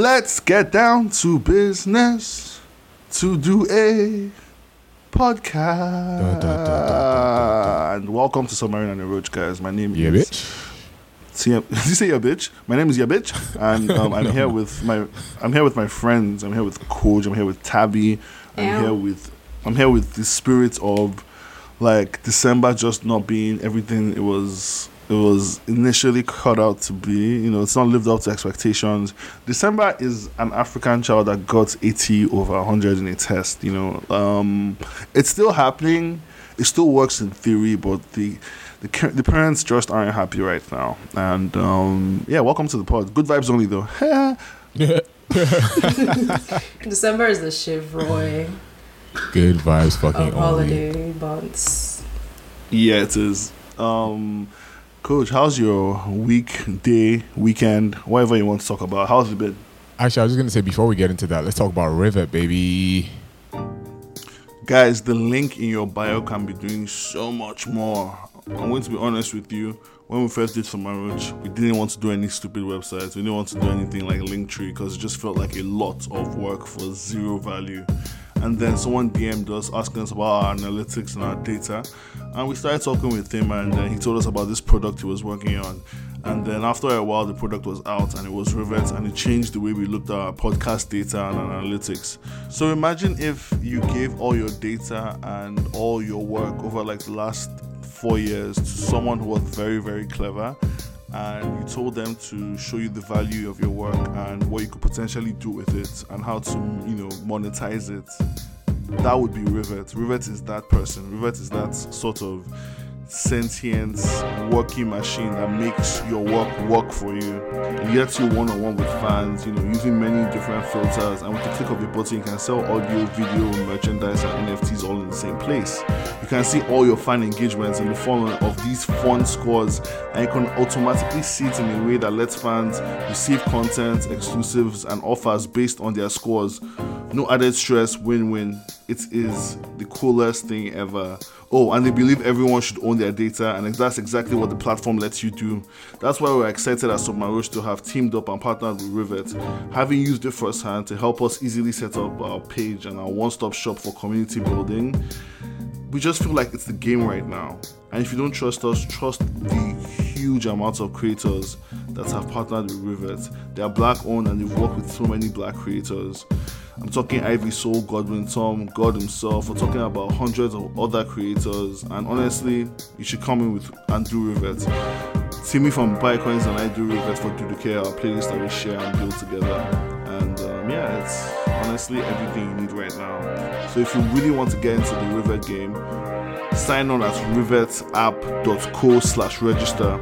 Let's get down to business to do a podcast. Da, da, da, da, da, And welcome to Submarine and the Roach, guys. My name Yeah, is. bitch. TM Did you say your bitch? My name is your bitch, and um, I'm here with my I'm here with my friends. I'm here with Coach. I'm here with Tabby. I'm Ow. here with I'm here with the spirit of like December just not being everything it was it was initially cut out to be. You know, it's not lived up to expectations. December is an African child that got 80 over 100 in a test. You know, um, it's still happening. It still works in theory, but the the, the parents just aren't happy right now. And um, yeah, welcome to the pod. Good vibes only though. December is the Chivroy Good vibes, fucking of only. holiday months. yeah, it is. Um, Coach, how's your week, day, weekend, whatever you want to talk about? How's it been? Actually, I was just gonna say before we get into that, let's talk about Rivet, baby. Guys, the link in your bio can be doing so much more. I'm going to be honest with you. When we first did Samaruch, we didn't want to do any stupid websites. We didn't want to do anything like Linktree because it just felt like a lot of work for zero value. And then someone DM'd us asking us about our analytics and our data. And we started talking with him, and he told us about this product he was working on. And then after a while, the product was out and it was Rivet, and it changed the way we looked at our podcast data and analytics. So imagine if you gave all your data and all your work over like the last four years to someone who was very, very clever, and you told them to show you the value of your work and what you could potentially do with it and how to, you know, monetize it that would be Rivet. Rivet is that person. Rivet is that sort of sentient working machine that makes your work work for you. It gets you one on one with fans, you know, using many different filters. And with the click of a button, you can sell audio, video, merchandise, and NFTs all in the same place. You can see all your fan engagements in the form of these fun scores, and you can automatically see it in a way that lets fans receive content, exclusives, and offers based on their scores. No added stress, win win. It is the coolest thing ever. Oh, and they believe everyone should own their data, and that's exactly what the platform lets you do. That's why we're excited at Submarush to have teamed up and partnered with Rivet, having used it firsthand to help us easily set up our page and our one stop shop for community building. We just feel like it's the game right now. And if you don't trust us, trust the huge amounts of creators that have partnered with Rivet. They are black owned and they've worked with so many black creators. I'm talking Ivy Soul, Godwin Tom, God himself. We're talking about hundreds of other creators. And honestly, you should come in with and do Rivet. See me from Bitcoins and I do Rivet for Duduke, our playlist that we share and build together. And um, yeah, it's honestly everything you need right now. So if you really want to get into the Rivet game, sign on at rivetapp.co slash register.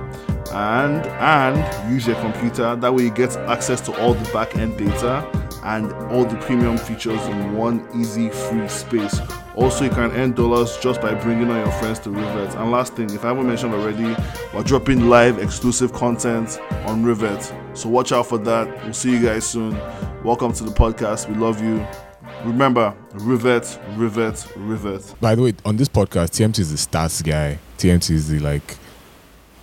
And and use your computer. That way you get access to all the back-end data and all the premium features in one easy free space. Also you can earn dollars just by bringing on your friends to rivet. And last thing if i haven't mentioned already we're dropping live exclusive content on rivet. So watch out for that. We'll see you guys soon. Welcome to the podcast. We love you remember Rivet, Rivet, Rivet. By the way, on this podcast, TMT is the stats guy. TMT is the like.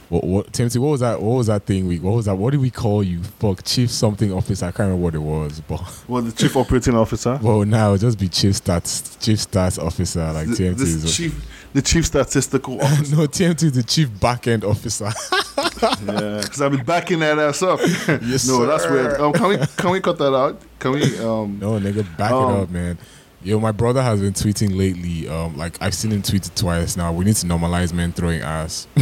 What, what TMT? What was that? What was that thing? We what was that? What did we call you? Fuck, chief something officer. I can't remember what it was, but well the chief operating officer well now just be chief stats, chief stats officer. Like the, TMT is. chief the chief statistical officer no, TMT is the chief back end officer. yeah because i've been backing that ass up yes, no that's sir. weird um, can we can we cut that out can we um No, nigga, back Um, it up, man. Yo, my brother has been tweeting lately. Um, like I've seen him tweet it twice now. We need to normalize men throwing ass.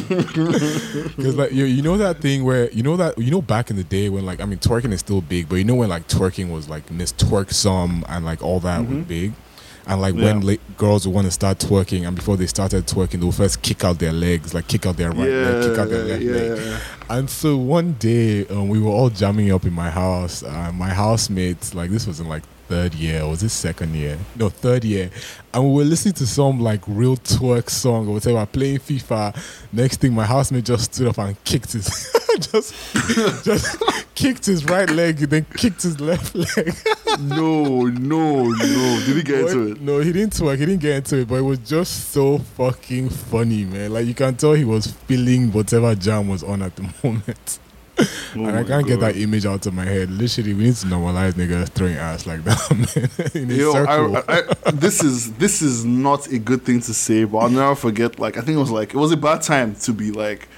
Because like you, you know that thing where you know that you know back in the day when like I mean twerking is still big, but you know when like twerking was like Miss Twerk some and like all that was Mhm. big. And like when la- girls would want to start twerking, and before they started twerking, they would first kick out their legs, like kick out their right leg, kick out their left yeah, leg. And so one day um, we were all jamming up in my house. Uh, my housemates, like this was in like third year, or was this second year? No, third year. And we were listening to some like real twerk song or whatever, playing FIFA. Next thing, my housemate just stood up and kicked his, just, just kicked his right leg, then kicked his left leg. no, no, no. Did he get into it? No, he didn't twerk. He didn't get into it, but it was just so fucking funny, man. Like you can tell he was feeling whatever jam was on at the moment. Oh I can't get that image out of my head. Literally, we need to normalize niggas throwing ass like that, man. Yo, I, I, this is this is not a good thing to say, but I'll never forget. Like I think it was like it was a bad time to be like,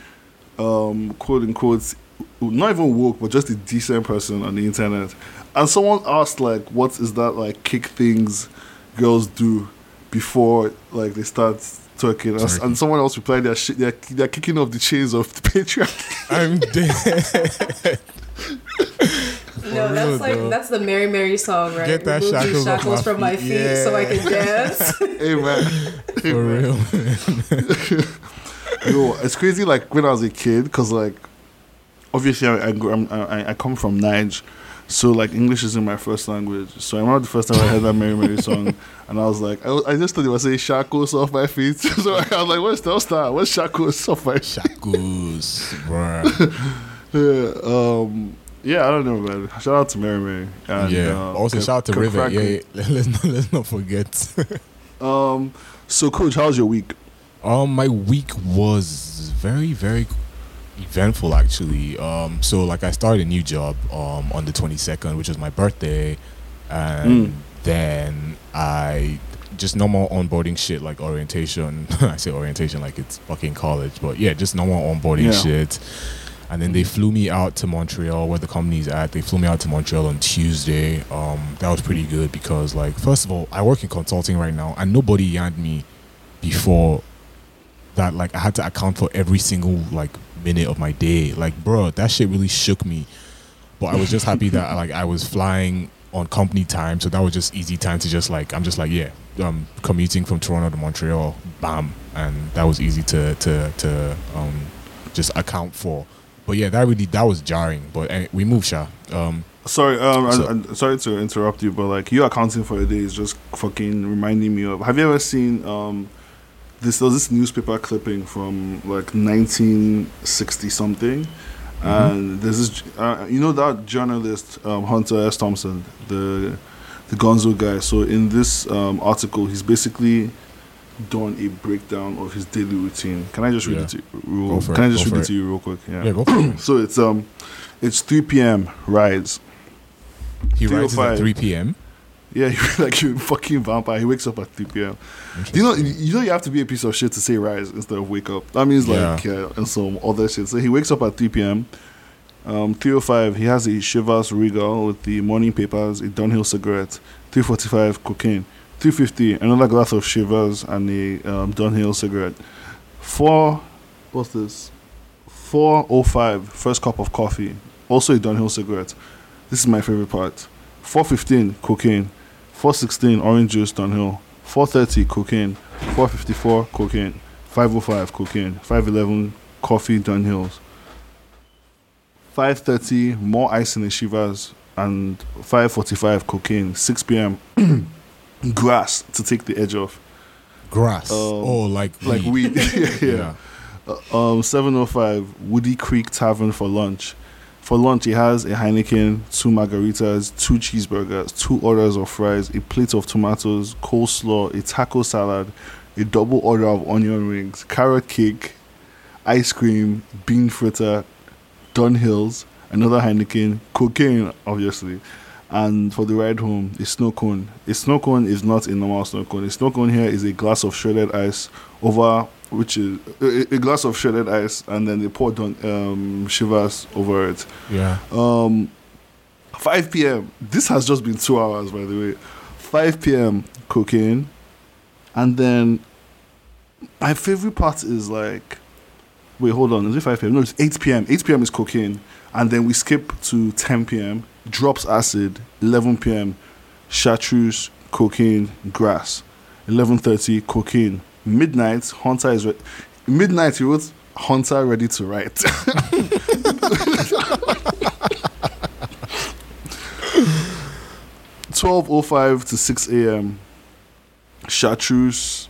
um, quote unquote, not even woke, but just a decent person on the internet. And someone asked like, "What is that like kick things girls do before like they start twerking?" And, and someone else replied, "They're shi they're, they're kicking off the chains of the patriarchy." I'm dead. No, real, that's like though. that's the Mary Mary song, right? Get that Remove these shackles off shackles my from my feet. feet so I can dance. Amen. Hey, For man. real. Yo, it's crazy. Like when I was a kid, because like obviously I I, I'm, I I come from Nige, so like English isn't my first language. So I remember the first time I heard that Mary Mary song, and I was like, I, was- I just thought it was saying shackles off my feet. so I was like, what's that? that? What's shackles off my feet? Shackles, bruh. Yeah, um, yeah, I don't know, man. Shout out to Mary Mary. And, yeah. uh, also, shout out to River. Franklin. Yeah, let's not let's not forget. Um, so coach, how's your week? Um, my week was very, very eventful actually. Um, so like I started a new job um on the twenty second, which was my birthday, and Mm. then I just normal onboarding shit like orientation. I say orientation like it's fucking college, but yeah, just normal onboarding Yeah. shit. And then they flew me out to Montreal, where the company's at. They flew me out to Montreal on Tuesday. Um, that was pretty good because, like, first of all, I work in consulting right now, and nobody yarned me before that like I had to account for every single like minute of my day. Like, bro, that shit really shook me. But I was just happy that like I was flying on company time, so that was just easy time to just like I'm just like yeah, um, commuting from Toronto to Montreal, bam, and that was easy to to to um just account for. But yeah, that really that was jarring. But eh, we moved, Sha. Um, Sorry, um, So- I, I'm sorry to interrupt you, but like you accounting for a day is just fucking reminding me of. Have you ever seen um, this? There was this newspaper clipping from like 1960 something, and there's this. Uh, you know that journalist um, Hunter S. Thompson, the the Gonzo guy. So in this um, article, he's basically done a breakdown of his daily routine. Can I just read Yeah. it to you? For Can it, I just read it it. to you real quick? yeah, go for it. So it's um, it's 3 p.m. Rise. He rises at 3 p.m. Yeah, he, like you fucking vampire. He wakes up at 3 p.m. You know? You know you have to be a piece of shit to say rise instead of wake up. That means like yeah. and some other shit. So he wakes up at 3 p.m. Um, 305. He has a Chivas Regal with the morning papers, a Dunhill cigarette. 345 cocaine. 350 another glass of Chivas and a um, Dunhill cigarette. Four. What's this? 405 first cup of coffee. Also a Dunhill cigarette. This is my favorite part. 415 cocaine. 416 orange juice Dunhill. 430 cocaine. 454 cocaine. 505 cocaine. 511 coffee Dunhills. 530 more ice in the Chivas and 545 cocaine. 6 p.m. grass to take the edge off. Grass. Um, oh, like Like weed. yeah. yeah. Uh, Um, 705 Woody Creek Tavern for lunch. For lunch, he has a Heineken, two margaritas, two cheeseburgers, two orders of fries, a plate of tomatoes, coleslaw, a taco salad, a double order of onion rings, carrot cake, ice cream, bean fritter, Dunhills, another Heineken, cocaine, obviously, and for the ride home, a snow cone. A snow cone is not a normal snow cone. A snow cone here is a glass of shredded ice over, which is a, a glass of shredded ice, and then they pour Dun, um, Chivas over it. Yeah. Um, 5 p.m. This has just been two hours, by the way. 5 p.m. cocaine, and then my favorite part is like, wait, hold on, is it 5 p.m.? No, it's 8 p.m. 8 p.m. is cocaine, and then we skip to 10 p.m. Drops acid. 11 p.m. Chartreuse, cocaine, grass. 11:30 cocaine. Midnight Hunter is re- midnight. He wrote Hunter ready to write. Twelve oh five to six a.m. Chartreuse,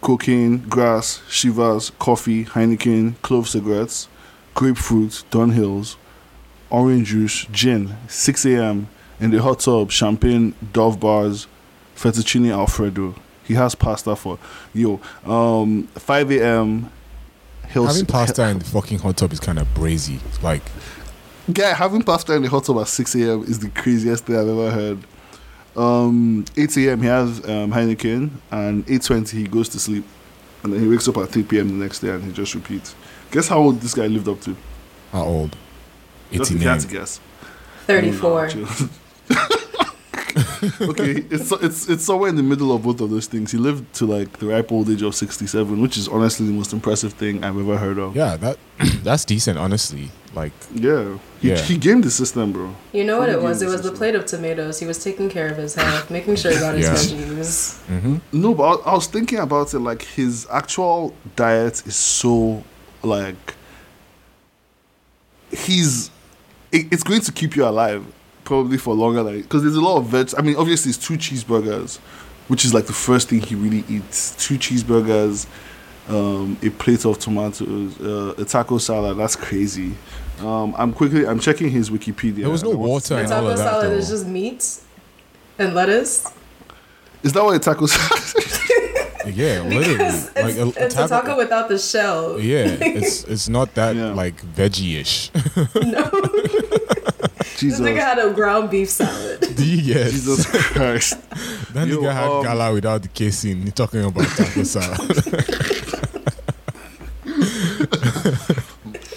cocaine, grass, Chivas, coffee, Heineken, clove cigarettes, grapefruit, Dunhills, orange juice, gin. Six a.m. in the hot tub, champagne, Dove bars, fettuccine alfredo. He has pasta for yo. Um, five a.m. he'll Having s- pasta in the fucking hot tub is kind of brazy. Like, Guy, having pasta in the hot tub at 6 a.m. is the craziest thing I've ever heard. Um, 8 a.m. he has um, Heineken, and 8:20 he goes to sleep, and then he wakes up at 3 p.m. the next day, and he just repeats. Guess how old this guy lived up to? how old? Just if you had 89. to guess. 34. okay, it's it's it's somewhere in the middle of both of those things. He lived to like the ripe old age of 67, which is honestly the most impressive thing I've ever heard of. Yeah, that that's decent, honestly. Like, Yeah, he, Yeah. he gamed the system, bro. You know what it was? It was the plate of tomatoes. He was taking care of his health, making sure he got his Yeah. veggies. hmm No, but I, I was thinking about it. Like his actual diet is so like he's it's going to keep you alive probably for longer. Like because there's a lot of veg. I mean, obviously it's two cheeseburgers, which is like the first thing he really eats. Two cheeseburgers, um, a plate of tomatoes, uh, a taco salad. That's crazy. Um, I'm quickly. I'm checking his Wikipedia. There was no I water The and all taco of that. salad though. is just meat and lettuce. Is that what a taco salad? yeah, literally. Because Like it's, a, a it's a taco without the shell. Yeah, it's it's not that Yeah. like veggie-ish. No. This nigga had a ground beef salad. Do you get Jesus Christ. that Yo, nigga had um, gala without the casing? He talking about taco salad.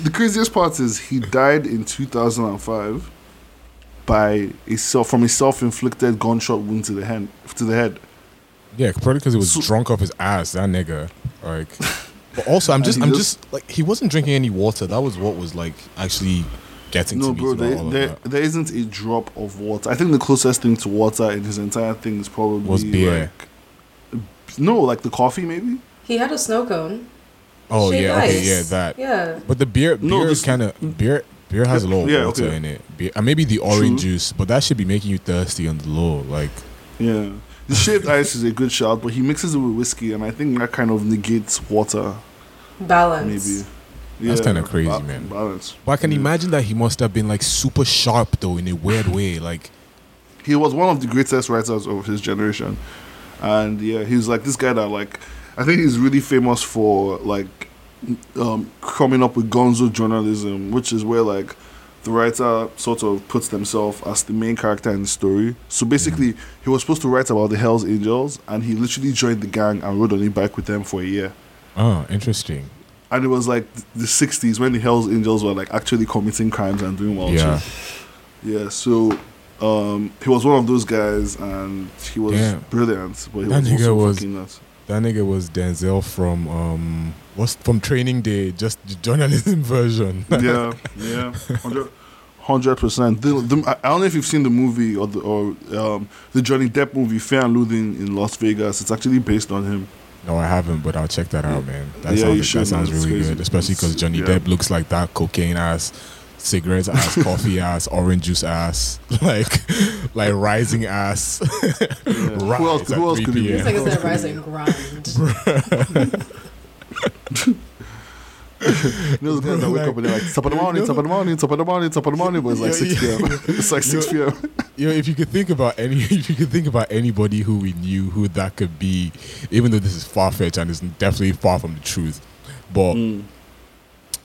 The craziest part is he died in 2005 by a self from a self-inflicted gunshot wound to the head. To the head. yeah, probably because he was So- drunk off his ass. That nigga, like. But also, I'm just, I'm just- just like he wasn't drinking any water. That was what was like actually getting No, to bro, about there, all of there, that. there isn't a drop of water. I think the closest thing to water in his entire thing is probably Was beer. Like, no, like the coffee, maybe. He had a snow cone. Oh Shaved yeah, okay, yeah, that. Yeah. But the beer, beer No, is kind of beer. Beer has a lot of Yeah, water okay. in it. Beer, and maybe the orange True. juice, but that should be making you thirsty on the low. Like, Yeah. The shaved ice is a good shout, but he mixes it with whiskey, and I think that kind of negates water, Balance. maybe. That's Yeah, kinda crazy, man. Balance. but I can Yeah. imagine that he must have been like super sharp though in a weird way. Like, he was one of the greatest writers of his generation and yeah he was like this guy that like i think he's really famous for like um, coming up with gonzo journalism which is where like the writer sort of puts themselves as the main character in the story so basically he was supposed to write about the hells angels and he literally joined the gang and rode on a bike with them for a year oh, interesting. And it was like the 60s when the hells angels were like actually committing crimes and doing well Yeah, yeah, so um, he was one of those guys, and he was Damn. brilliant. But he That was nigga was- nuts. that nigga was Denzel from um, what's from Training Day, just the journalism version. yeah, yeah, hundred percent. The, the, I I don't know if you've seen the movie or the or um, the Johnny Depp movie Fear and Loathing in Las Vegas. It's actually based on him. No, I haven't, but I'll check that out, man. That Yeah, you sounds, should, that sounds man. Really crazy. good, especially because Johnny yeah. Depp looks like that cocaine ass, cigarettes ass, coffee ass, orange juice ass, like like rising ass. Yeah. Rise who else? Who else could it be? This p.m. nigga's that rising grind. You know those guys that wake up and they're like top of the morning, top of the morning, top of the morning, top of the morning, but it's like Yeah, six yeah. p.m. It's like six p.m. Yo, if you could think about any, if you could think about anybody who we knew who that could be, even though this is far fetched and is definitely far from the truth, but Mm.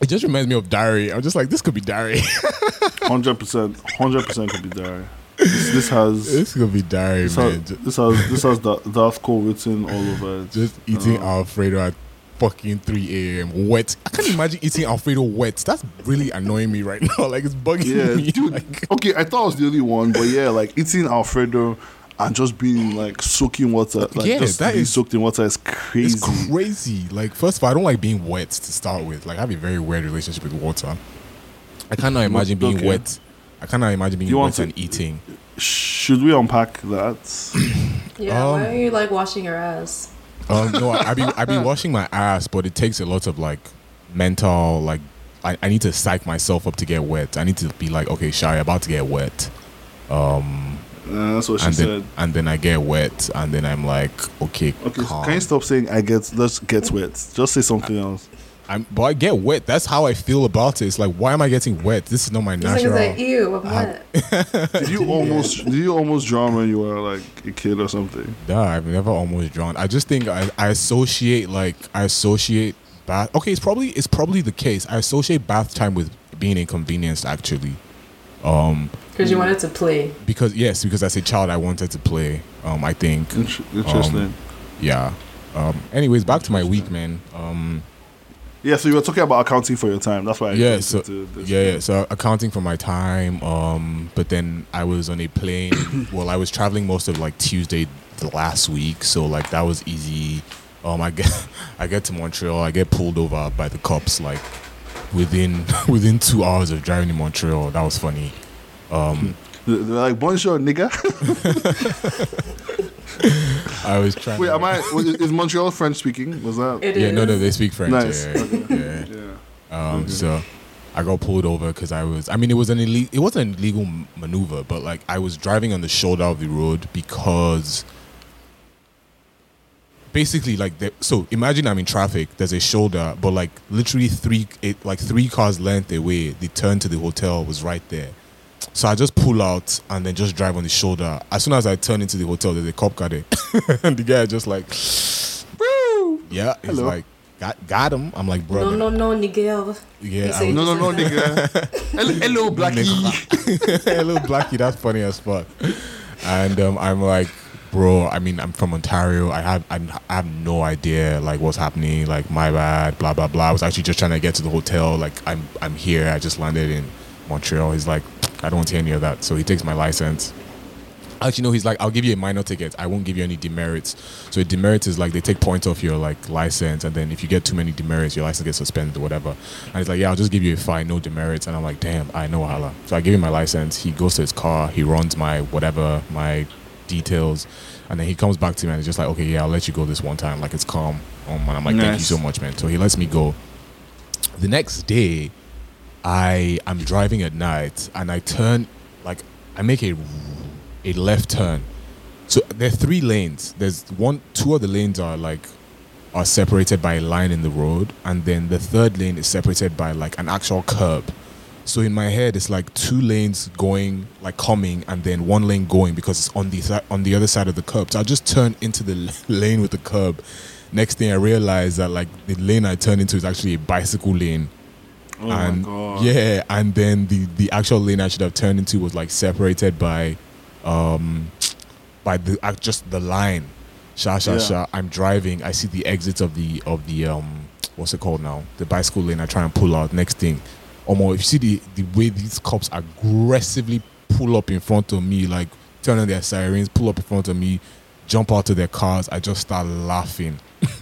it just reminds me of Diary. I'm just like, this could be Diary. Hundred percent, hundred percent could be there. This, this has this could be Diary, this man. has this has this has Da- Darth Cole written all over it. Just eating Oh. Alfredo at fucking 3 a.m. wet. I can't imagine eating Alfredo wet. That's really annoying me right now. Like it's bugging Yeah, me. dude. Like, Okay, I thought I was the only one, but yeah, like eating Alfredo and just being like soaking water, like Yeah, just that being is- soaked in water is crazy. it's crazy. Like first of all, I don't like being wet to start with. Like I have a very weird relationship with water. I cannot imagine being okay. wet. I cannot imagine being You want wet to- and eating. Should we unpack that? Yeah, Um, why are you like washing your ass? Um, no, I, I be I be washing my ass, but it takes a lot of like mental like. I, I need to psych myself up to get wet. I need to be like, okay, shy, about to get wet. Um, Uh, that's what she and said. then and then I get wet, and then I'm like, okay, Okay, can you stop saying I get? Let's get wet. Just say something else. I'm, but I get wet. That's how I feel about it. It's like, why am I getting wet? This is not my This nigga's natural. like, ew, I'm I- wet. Did you almost? Did you almost drown when you were like a kid or something? Nah, I've never almost drawn. I just think I, I associate like I associate bath. Okay, it's probably it's probably the case. I associate bath time with being inconvenienced actually. Um, Because you wanted to play. because yes, because as a child I wanted to play. Um, I think. Interesting. Um, Yeah. Um. Anyways, back to my week, man. Um. Yeah, so you were talking about accounting for your time. That's why. I Yeah, so yeah, yeah, so accounting for my time. Um, but then I was on a plane. well, I was traveling most of like Tuesday the last week, so like that was easy. Um, I get I get to Montreal. I get pulled over by the cops like within within two hours of driving to Montreal. That was funny. Um, They're like, bonjour, nigga. I was trying. Wait, to, am I? Is Montreal French speaking? Was that? It is. Yeah, no, no, they speak French. Nice. Yeah, yeah. yeah. Um, Okay. so I got pulled over because I was. I mean, it was an ille- It wasn't an illegal maneuver, but like I was driving on the shoulder of the road because basically, like, the, so imagine I'm in traffic. There's a shoulder, but like literally three, it, like three cars length away. The turn to the hotel was right there. So I just pull out and then just drive on the shoulder. As soon as I turn into the hotel, there's a cop car there, and the guy just like, Woo! yeah, he's Hello. like, got got him. I'm like, bro. No, no, no, Nigel. yeah, I say- No, no, no, nigga. hello, hello, Blackie. little blackie that's funny as fuck and um, i'm like bro i mean i'm from ontario i have I have no idea like what's happening like my bad blah blah blah i was actually just trying to get to the hotel like i'm i'm here i just landed in montreal he's like i don't want to hear any of that so he takes my license Actually, no. He's like, I'll give you a minor ticket. I won't give you any demerits. So a demerit is like they take points off your like license, and then if you get too many demerits, your license gets suspended or whatever. And he's like, yeah, I'll just give you a fine, no demerits. And I'm like, damn, I know hala. So I give him my license. He goes to his car. He runs my whatever my details, and then he comes back to me and he's just like, okay, yeah, I'll let you go this one time. Like it's calm. Um, and I'm like, thank you so much, man. So he lets me go. The next day, I am driving at night and I turn like I make a a left turn. So there are three lanes. There's one two of the lanes are like are separated by a line in the road and then the third lane is separated by like an actual curb. So in my head it's like two lanes going like coming and then one lane going because it's on the si- on the other side of the curb. So I just turn into the lane with the curb. Next thing I realize that like the lane I turn into is actually a bicycle lane Oh and my god. yeah, and then the the actual lane I should have turned into was like separated by, um, by the uh, just the line. Sha sha Yeah. sha. I'm driving. I see the exits of the of the um what's it called now? The bicycle lane. I try and pull out. Next thing, almost if you see the the way these cops aggressively pull up in front of me, like turn on their sirens, pull up in front of me, jump out of their cars. I just start laughing,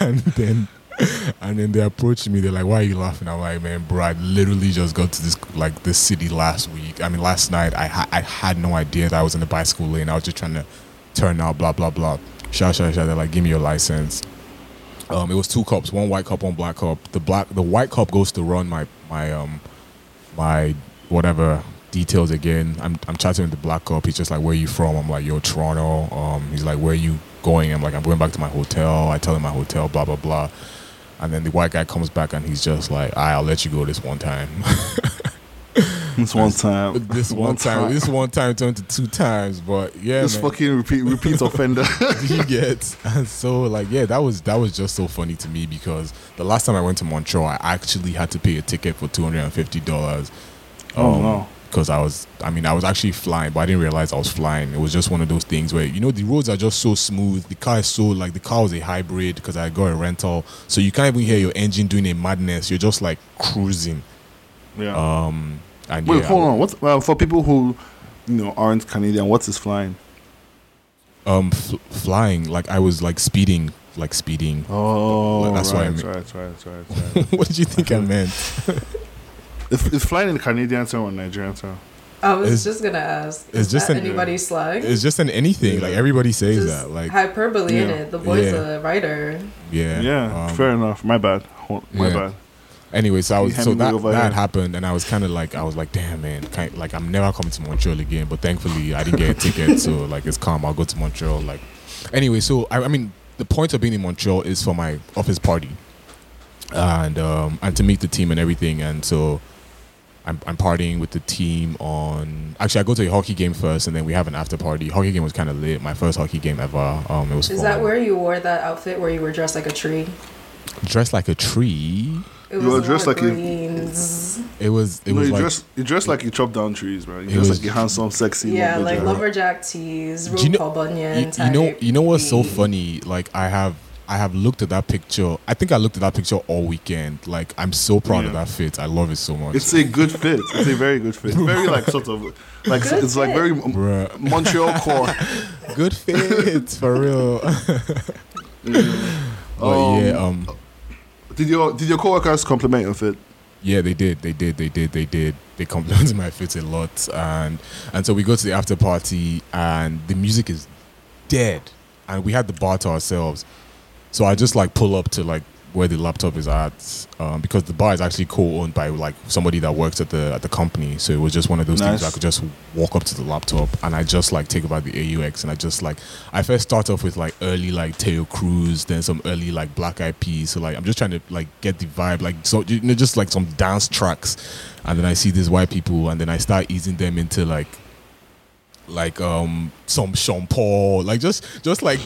and then and then they approach me. They're like, "Why are you laughing?" I'm like, "Man, bro, I literally just got to this like this city last week. I mean, last night. I ha- I had no idea that I was in the bicycle lane. I was just trying to turn out. Blah blah blah. Sha sha sha. They're like, "Give me your license." Um, it was two cops, one white cop, one black cop. The black, the white cop goes to run my my um my whatever details again. I'm I'm chatting with the black cop. He's just like, "Where are you from?" I'm like, "Yo, Toronto." Um, he's like, "Where are you going?" I'm like, "I'm going back to my hotel." I tell him my hotel. Blah blah blah. And then the white guy comes back and he's just like, "Alright, I'll let you go this one time." This one time. this one time, this one time turned to two times. But yeah, This man. fucking repeat repeat offender. you get and so like yeah that was that was just so funny to me because the last time i went to montreal i actually had to pay a ticket for $250 Oh, um, no. Because i was i mean i was actually flying but i didn't realize i was flying it was just one of those things where you know the roads are just so smooth the car is so like the car was a hybrid because i got a rental so you can't even hear your engine doing a madness you're just like cruising yeah. um and Wait, yeah, hold on. What? Well, for people who you know aren't Canadian, what is flying? um f- flying like i was like speeding like speeding Oh, That's what I right, mean. right, right, right, right. what did you think i meant If it's flying in Canadian term or Nigerian term? I was It's- just gonna ask. it's Is just that an- anybody's slang? It's just an anything. Like everybody says Just that. Like hyperbole in it. The boy's Yeah. a writer. yeah, Yeah, um, fair enough. My bad. My yeah. bad. Anyway, so I was, so that that here. happened, and I was kind of like, I was like, damn man, kind like I'm never coming to Montreal again. But thankfully, I didn't get a ticket, so like it's calm. I'll go to Montreal. Like anyway, so I, I mean, the point of being in Montreal is for my office party, and um and to meet the team and everything. And so I'm, I'm partying with the team on. Actually, I go to a hockey game first, and then we have an after party. Hockey game was kind of lit. My first hockey game ever. Um, it was. Is fun. that where you wore that outfit where you were dressed like a tree? dressed like a tree? It You were dressed like a- greens. It was. It no, was you like dress you dress like you chop down trees, bro. You It dress was- like you handsome, sexy. Yeah, like lumberjack. lumberjack tees, Do real you know- Paul Bunyan you, you know. You know what's so funny? Like I have. I have looked at that picture. I think I looked at that picture all weekend. Like I'm so proud of that fit. I love it so much. It's a good fit. It's a very good fit. It's very like sort of like Good it's like very Bruh. Montreal core. Good fit for real. but Um, yeah, um, Did your did your coworkers compliment your fit? Yeah, they did. They did. They did. They did. They complimented my fit a lot, and and so we go to the after party, and the music is dead, and we had the bar to ourselves. So I just like pull up to like where the laptop is at, um, because the bar is actually co-owned by like somebody that works at the at the company. So it was just one of those things Nice. where I could just walk up to the laptop, and I just like take about the AUX, and I just like I first start off with like early like Taio Cruz, then some early like Black Eyed Peas. So like I'm just trying to like get the vibe, like so you know just like some dance tracks, and then I see these white people, and then I start easing them into like like um some Sean Paul, like just just like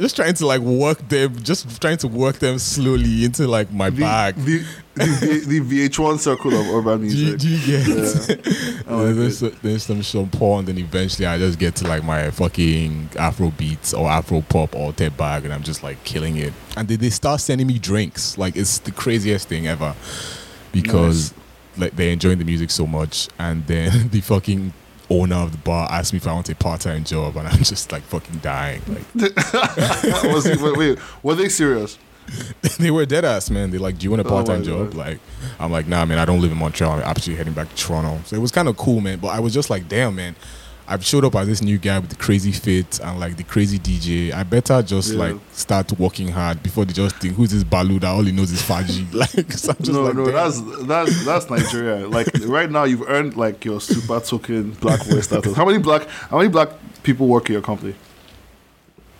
just trying to like work them, just trying to work them slowly into like my The, bag. the, the, the VH1 circle of urban Do you, music. do you get? Yeah. Like there's, there's some Sean Paul, and then eventually I just get to like my fucking Afro beats or Afro pop or tip bag, and I'm just like killing it. And they, they start sending me drinks, like it's the craziest thing ever, because like they're enjoying the music so much, and then the fucking owner of the bar asked me if I want a part-time job, and I'm just like fucking dying. Like Was it- wait, wait, were they serious? they were dead ass, man. They're like, "Do you want a Oh part time my job?" God. Like, I'm like, "Nah, man. I don't live in Montreal. I'm actually heading back to Toronto." So it was kind of cool, man. But I was just like, "Damn, man." I've showed up as this new guy with the crazy fit and like the crazy DJ. I better just Yeah. like start working hard before they just think, "Who's this Balu that all he knows is Faji?" Like, so I'm just no, like, no, "Damn." that's that's that's Nigeria. Like right now, you've earned like your super token black boy status. How many black how many black people work in your company?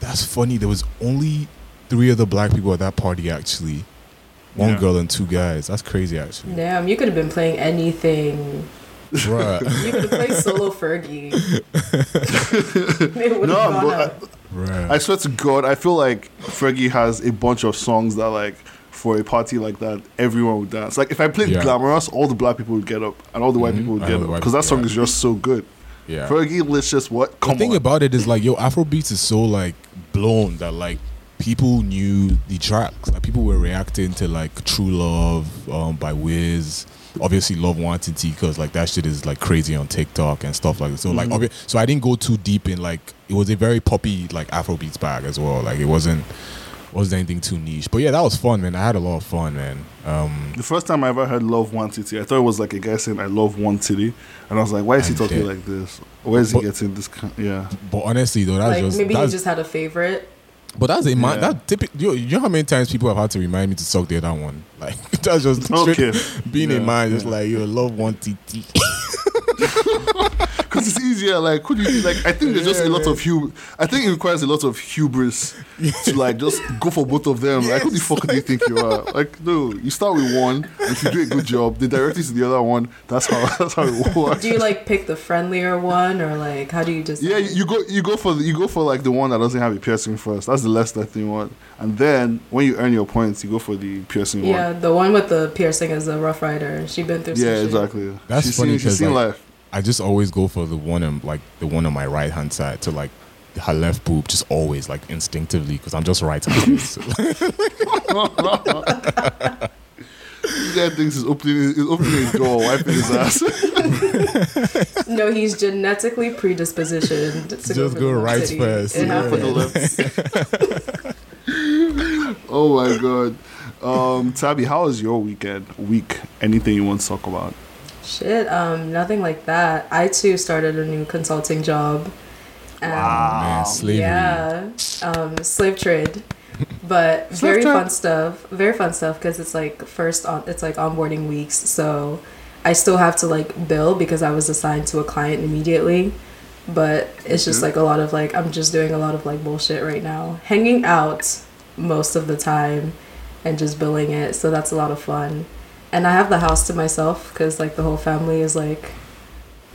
that's funny. There was only three other black people at that party actually. One Yeah. girl and two guys. That's crazy, actually. Damn, you could have been playing anything. Bruh. You could play solo Fergie. it No, have gone but up. Bruh. I swear to God, I feel like Fergie has a bunch of songs that like for a party like that, everyone would dance. Like if I played Yeah. Glamorous, all the black people would get up and all the white Mhm. people would get up because that song yeah. is just so good. yeah. Fergie, let's just what? Come the thing on. about it is like yo afrobeats is so like blown that like people knew the tracks like people were reacting to like true love um by wiz obviously love nwantiti because like that shit is like crazy on tiktok and stuff like that so like Mhm. obvi- so i didn't go too deep in like it was a very poppy like afrobeats bag as well like it wasn't wasn't anything too niche but yeah that was fun man i had a lot of fun man um the first time I ever heard "Love One Titty," I thought it was like a guy saying "I love one titty," and I was like, "Why is he talking dead. like this? Where is he But- getting this?" Kind yeah, but honestly though that's Like just maybe he that's, just had a favorite. But that's a man. Yeah. That typical. You, you know how many times people have had to remind me to suck the other one. Like that's just okay. being a Yeah, man. Just yeah. like you love one TT. Because it's easier. Like, could you like? I think there's just a lot man. of hub. I think it requires a lot of hubris to like just go for both of them. like, who the fuck do you think you are? Like, no, you start with one. If you do a good job, they direct you to the other one. That's how. That's how it works. Do you like pick the friendlier one or like how do you just Yeah, you go you go for the, you go for like the one that doesn't have a piercing first. That's the less that thing one. And then when you earn your points, you go for the piercing Yeah, one. the one with the piercing is a rough rider. She's been through some Yeah, shit. exactly. That's she's funny seen, she's 'cause, seen like- life. I just always go for the one on like the one on my right hand side to like her left boob, just always like instinctively because I'm just right handed. so, This guy thinks he's opening he's opening his door, wiping his ass. No, he's genetically predispositioned to Just go, go right titty. first. It Yeah. For the happens. left. oh my god. Um, Tabby, how was your weekend? Week? Anything you want to talk about? Shit, um, nothing like that. I too started a new consulting job. And man, slavery. Yeah, um, slave trade, but Slave very trade. fun stuff. Very fun stuff because it's like first on. It's like onboarding weeks, so I still have to like bill because I was assigned to a client immediately. But it's just Mhm. like a lot of like I'm just doing a lot of like bullshit right now, hanging out most of the time, and just billing it. So that's a lot of fun. And I have the house to myself because like the whole family is like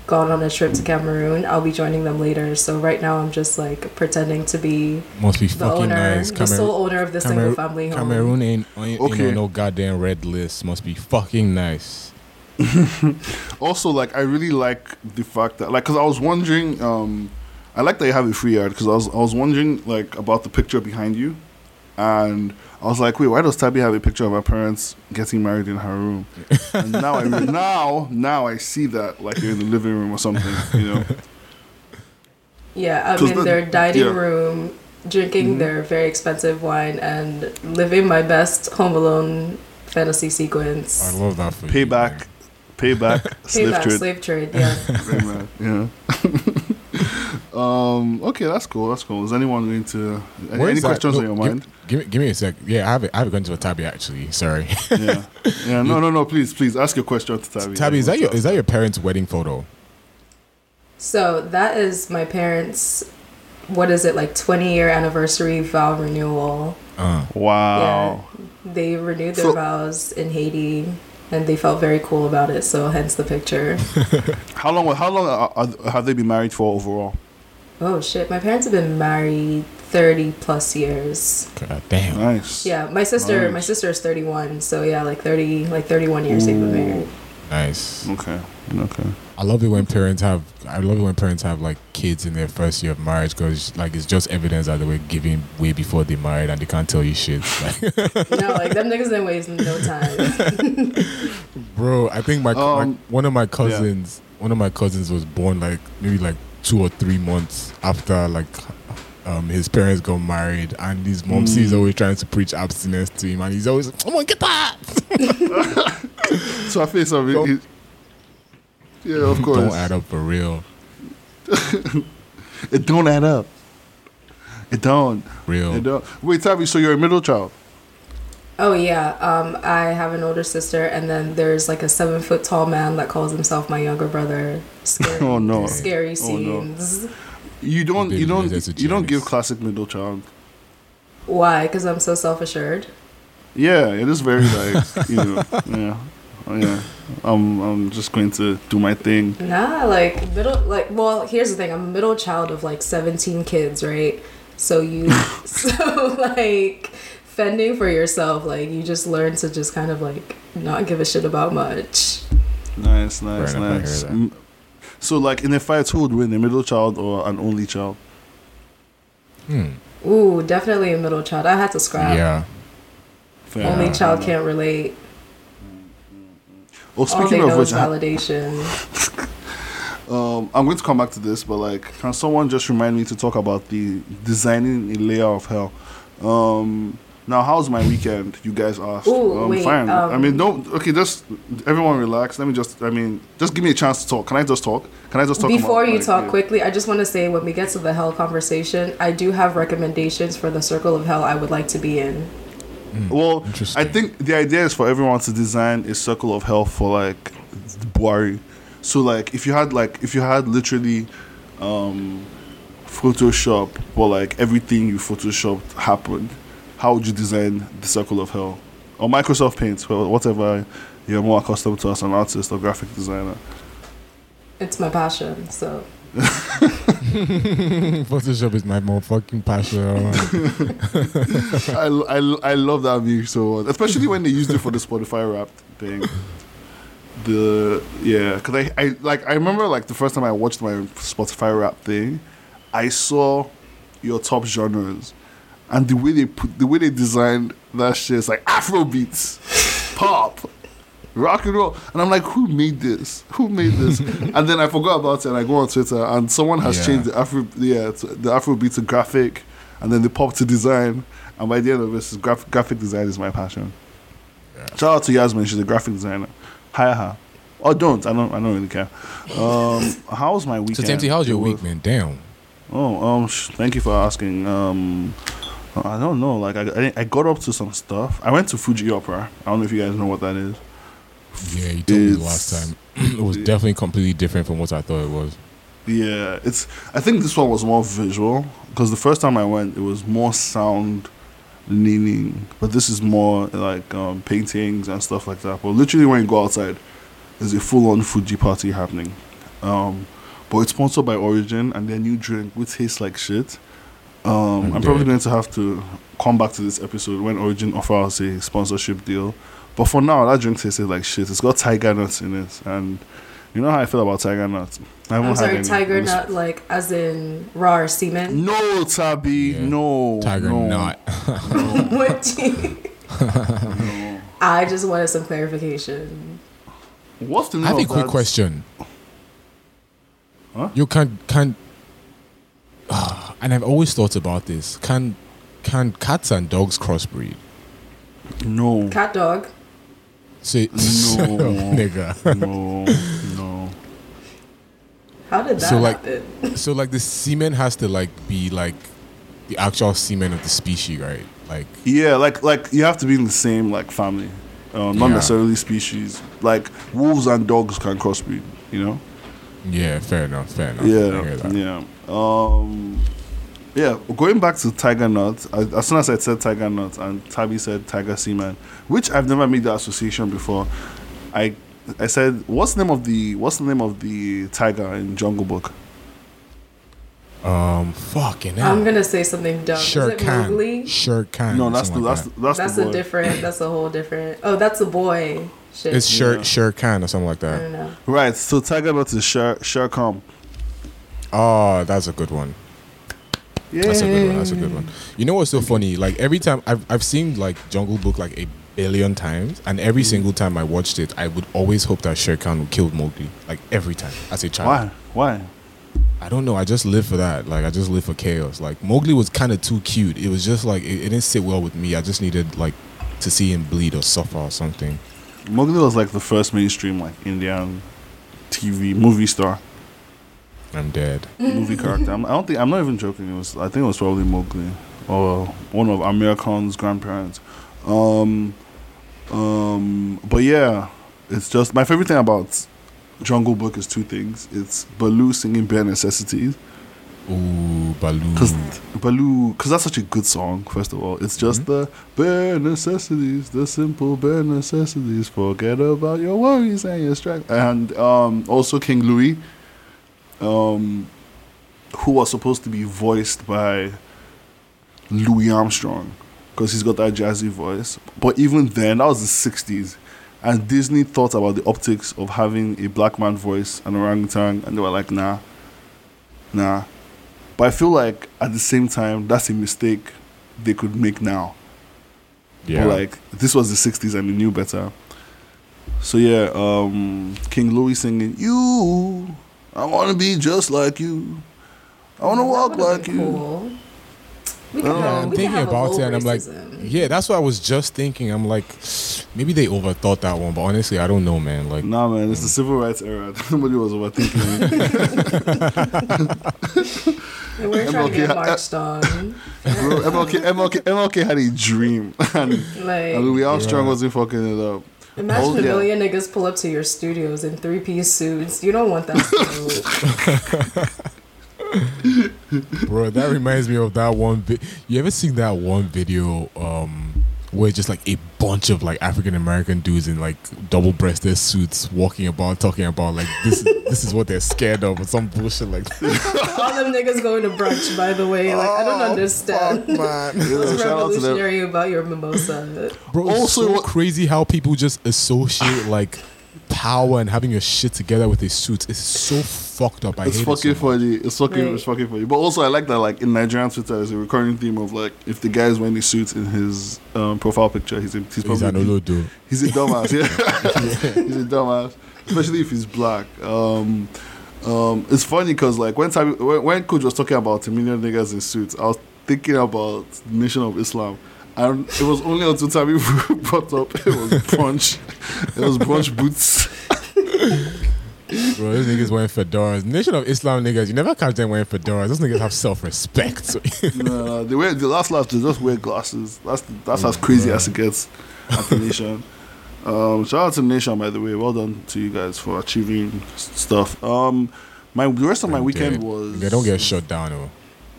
gone on a trip to Cameroon. I'll be joining them later. So right now I'm just like pretending to be Must be the fucking owner, nice. the Cameroon, sole owner of the single family home. Cameroon ain't, ain't, Okay. ain't on no goddamn red list. Must be fucking nice. Also, like I really like the fact that like because I was wondering, um, I like that you have a free yard because I was I was wondering like about the picture behind you, and I was like, wait, why does Tabby have a picture of her parents getting married in her room? and now I re- now now I see that like in the living room or something, you know. Yeah, I'm 'Cause in the- their dining yeah. room drinking Mhm. their very expensive wine and living my best Home Alone fantasy sequence. I love that for you. Payback, payback, slave Payback, trade. slave trade, yeah. Yeah. um. Okay, that's cool. That's cool. Is anyone going to any, Where any questions No, on your give- mind? Give, me, give me a sec. Yeah, I have it. I have it gone to a tabby actually. Sorry. yeah. Yeah. No. No. No. Please. Please ask your question to Tabby. tabby, is that your is that your parents' wedding photo? So that is my parents' what is it like 20 year anniversary vow renewal. Uh, Wow. They renewed their So- vows in Haiti, and they felt very cool about it. So hence the picture. How long? How long are, are, have they been married for overall? oh shit! My parents have been married 30 plus years. God damn. Nice. Yeah, my sister, Nice. my sister is 31. So yeah, like 30, like 31 years they've been married. Nice. Okay. Okay. I love it when parents have. I love it when parents have like kids in their first year of marriage because like it's just evidence that they were giving way before they married and they can't tell you shit. Like, no, like them niggas didn't waste no time. bro, I think my, my Um, one of my cousins, one of my cousins was born like maybe like two or three months after like um his parents got married, and his mom Mm. is always trying to preach abstinence to him, and he's always, come on get that!" So I feel something. Don't- it- yeah, of course. Don't add up for real, It don't add up. It don't. real. It don't. Wait, Tabby. So you're a middle child. oh yeah, um, I have an older sister, and then there's like a seven foot tall man that calls himself my younger brother. Scary, Oh, no. scary Oh, no. scenes. You don't. You don't. that's a You don't give classic middle child. Why? Because I'm so self assured. Yeah, it is very like you know. Yeah. Oh, yeah. I'm. I'm just going to do my thing. Nah, like middle, like well, here's the thing. I'm a middle child of like 17 kids, right? So you, so like fending for yourself, like you just learn to just kind of like not give a shit about much. Nice. Nice. Fair enough, I hear nice. So, like in a fight, who would win, a middle child or an only child? Hmm. Ooh, definitely a middle child. I had to scrap. Yeah. Fair Only child can't relate. Well, speaking of which, I- validation. Um, I'm going to come back to this, but like, can someone just remind me to talk about the designing a layer of hell? Um, now, how's my weekend? You guys asked. Ooh, um, wait, fine. I um, mean, no. Okay, just everyone relax. Let me just. I mean, just give me a chance to talk. Can I just talk? Can I just talk? Before about, you like, talk yeah. quickly, I just want to say when we get to the hell conversation, I do have recommendations for the circle of hell I would like to be in. Well, I think the idea is for everyone to design a circle of hell for like Buari. So like if you had like if you had literally um Photoshop or like everything you photoshopped happened, how would you design the circle of hell? Or Microsoft Paint, or whatever you're more accustomed to as an artist or graphic designer. It's my passion, so Photoshop is my motherfucking passion. I, I, I love that view so much, especially when they used it for the Spotify Wrapped thing. The yeah, because I, I like I remember like the first time I watched my Spotify Wrapped thing, I saw your top genres, and the way they put the way they designed that shit is like Afro beats, pop, rock and roll, and I'm like, who made this? Who made this? and then I forgot about it, and I go on Twitter, and someone has Yeah. changed the Afro yeah the Afro beat to graphic, and then the pop to design, and by the end of this, graph, graphic design is my passion. Shout out to Yasmin, she's a graphic designer. Hire her. Or don't. I don't. I don't really care. Um, how was my weekend? so, Tempty, how's your week, man? Damn. Oh, um, sh- thank you for asking. Um, I don't know. Like, I, I, I got up to some stuff. I went to Fuji Opera. I don't know if you guys know what that is. Yeah, you told me last time. it was definitely completely different from what I thought it was. Yeah, it's. I think this one was more visual because the first time I went, it was more sound leaning, but this is more like um, paintings and stuff like that. But literally, when you go outside, there's a full-on Fuji party happening. Um, but it's sponsored by Orijin and their new drink, which tastes like shit. Um, I'm probably going to have to come back to this episode when Orijin offer us a sponsorship deal. But for now, that drink tastes like shit. It's got tiger nuts in it, and you know how I feel about tiger nuts. I I'm sorry, any. tiger It's- nut, like as in raw or semen. No, Tabi, Yeah. no. Tiger no, nut. what do you- I just wanted some clarification. What's the name I have a quick that? question. Huh? You can can, ah, and I've always thought about this. Can can cats and dogs crossbreed? No, Cat dog. So, No. nigga. no, no. How did that So, like- happen? So like the semen has to like be like the actual semen of the species, right? Like Yeah, like like you have to be in the same like family, uh, not Yeah. necessarily species. Like wolves and dogs can crossbreed. You know. yeah, fair enough, fair enough. Yeah, yeah. Um, yeah. Going back to Tiger Nut, I, as soon as I said Tiger Nut and Tabi said Tiger Semen, which I've never made the association before, I I said, what's the name of the what's the name of the tiger in Jungle Book? Um, fucking I'm gonna say something dumb. Sure Is it can. Mowgli? Sure can. No, that's the like that's that. the, that's, That's the a different. That's a whole different. Oh, that's a boy. Shit. It's sure Yeah. sure can or something like I that. don't know. Right. So Tiger Nut is Sher Sher Khan. Oh, that's a good one. Yeah. That's a good one. That's a good one. You know what's so funny? Like every time I've I've seen like Jungle Book like a billion times, and every Mm. single time I watched it, I would always hope that Shere Khan would kill Mowgli. Like every time as a child. Why? Why? I don't know. I just live for that. Like I just live for chaos. Like Mowgli was kind of too cute. It was just like it, it didn't sit well with me. I just needed like to see him bleed or suffer or something. Mowgli was like the first mainstream like Indian TV movie star. I'm dead. movie character. I'm, I don't think I'm not even joking. It was I think it was probably Mowgli or one of Aamir Khan's grandparents. Um, um, but yeah, it's just my favorite thing about Jungle Book is two things. It's Baloo singing bare necessities Ooh, Baloo. because Baloo because that's such a good song. First of all, it's just the bare necessities, the simple bare necessities. Forget about your worries and your stress. And um, also King Louis, um, who was supposed to be voiced by Louis Armstrong because he's got that jazzy voice. But even then, that was the '60s, and Disney thought about the optics of having a black man voice an orangutan, and they were like, nah, nah. But I feel like at the same time, that's a mistake they could make now. yeah. But like this was the '60s, and they knew better. So yeah, um, King Louis singing, "You, I want to be just like you. I want to That walk like you." Cool. We I could don't know. have, I'm we thinking have about whole it and I'm like, yeah, that's what I was just thinking. I'm like, maybe they overthought that one, but honestly, I don't know, man. Like, Nah, man, it's the mm. civil rights era. Nobody was overthinking it. And we're trying to get MLK marched on. Bro, MLK, MLK, MLK had a dream, and, Like, and Louis Armstrong Yeah. wasn't fucking it up. Imagine a yeah. million niggas pull up to your studios in three piece suits. You don't want that. bro, that reminds me of that one. Vi- you ever seen that one video um, where just like a bunch of like African American dudes in like double breasted suits walking about talking about like this this is what they're scared of or some bullshit like. All them niggas going to brunch, by the way. Like, I don't oh, understand. Oh, man. Yeah, What's shout out to them. revolutionary about your mimosa? Bro, it's Also, so crazy how people just associate like power and having your shit together with a suit. It's so fucked up. I It's hate fucking it so much. funny. It's fucking, Right. it's fucking funny. But also, I like that like in Nigerian Twitter, there's a recurring theme of like if the guy is wearing the suit in his um, profile picture, he's a, he's He's probably an olodo. He's a dumbass. Yeah, he's a dumbass, especially if he's black. Um, um, it's funny because like when, Tabi, when when Coach was talking about a million niggas in suits, I was thinking about the Nation of Islam, and it was only until Tabi brought up it was brunch, it was brunch boots. Bro, those niggas wearing fedoras. Nation of Islam niggas, you never catch them wearing fedoras. Those niggas have self respect. no, they wear the last last they just wear glasses. That's that's as crazy as it gets at the Nation. Um, shout out to Nation, by the way. Well done to you guys for achieving stuff. Um, my the rest of my weekend was They don't get shut down. Oh.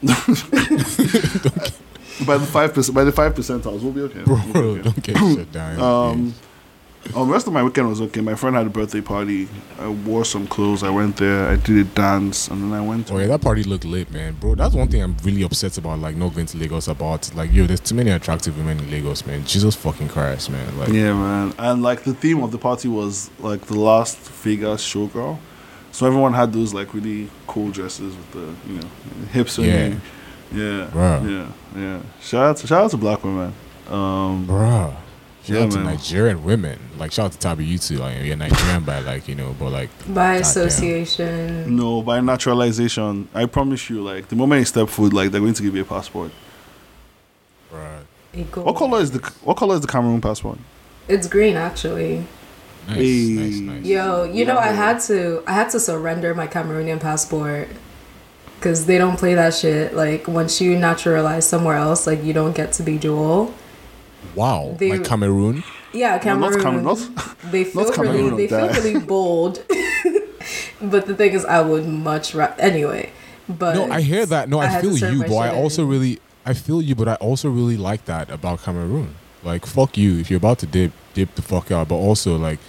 by the five percent, by the five percentiles, we'll be okay. We'll be Bro, okay. don't get shut down. Um, oh, the rest of my weekend was okay. My friend had a birthday party. I wore some clothes. I went there. I did a dance, and then I went. Oh yeah, that party looked lit, man, bro. That's one thing I'm really upset about, like not going to Lagos about. Like, yo, there's too many attractive women in Lagos, man. Jesus fucking Christ, man. Like, Yeah, man. And like the theme of the party was like the Las Vegas showgirl. So everyone had those like really cool dresses with the you know hips Yeah. Swinging. Yeah, Bruh. yeah, yeah. Shout out to shout out to black women. Um, bruh. Shout Yeah, out to man. Nigerian women. Like, shout out to Tabi, you too. Like, you're Nigerian by like, you know, but like, By Goddamn. association. no, by naturalization, I promise you, like the moment you step foot, like they're going to give you a passport. Right. Equal. What color is the What color is the Cameroon passport? It's green, actually. Nice, Hey. nice, nice. Yo, you know, I had to, I had to surrender my Cameroonian passport because they don't play that shit. Like once you naturalize somewhere else, like you don't get to be dual. Wow. They- like Cameroon? Yeah, Cameroon. No, Cameroon. not Cameroon. Not, they feel not really, they feel really bold. but the thing is, I would much ra- anyway. But No, I hear that. No, I, had to feel you, but I shit also really, I feel you, but I also really like that about Cameroon. Like, fuck you. If you're about to dip, dip the fuck out. But also, like,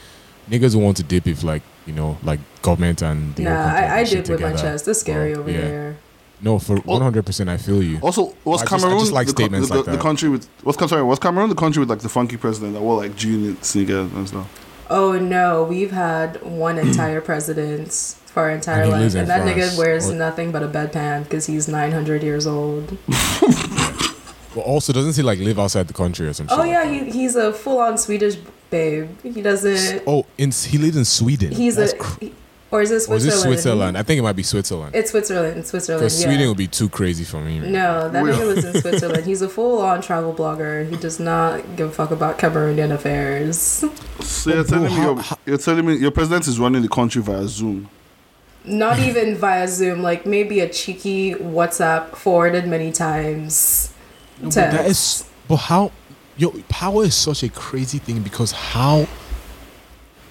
niggas want to dip if, like, you know, like government and the Nah, I, I did with my chest. It's scary Well, over yeah. there. No, for 100%, I feel you. also, was I just- I just like the, statements the, like the country with what's sorry? Was Cameroon the country with like the funky president that wore like jean sneakers and stuff? Oh no, we've had one entire president for our entire And life, and that France. nigga wears Or- nothing but a bedpan because he's nine hundred years old. But also, doesn't he, like, live outside the country or something? Oh yeah, that? he, he's a full on Swedish babe. He doesn't. Oh, in, he lives in Sweden. He's That's a. cr- he- or is it or is Switzerland? it Switzerland? I think it might be Switzerland. It's Switzerland. Switzerland. Because yeah. Sweden would be too crazy for me. man. No, that Well- nigga lives in Switzerland. He's a full on travel blogger. He does not give a fuck about Cameroonian affairs. So you're telling me how- your, you're telling me your president is running the country via Zoom. Not even via Zoom, like maybe a cheeky WhatsApp forwarded many times. No, but that is, but how, yo, power is such a crazy thing because how,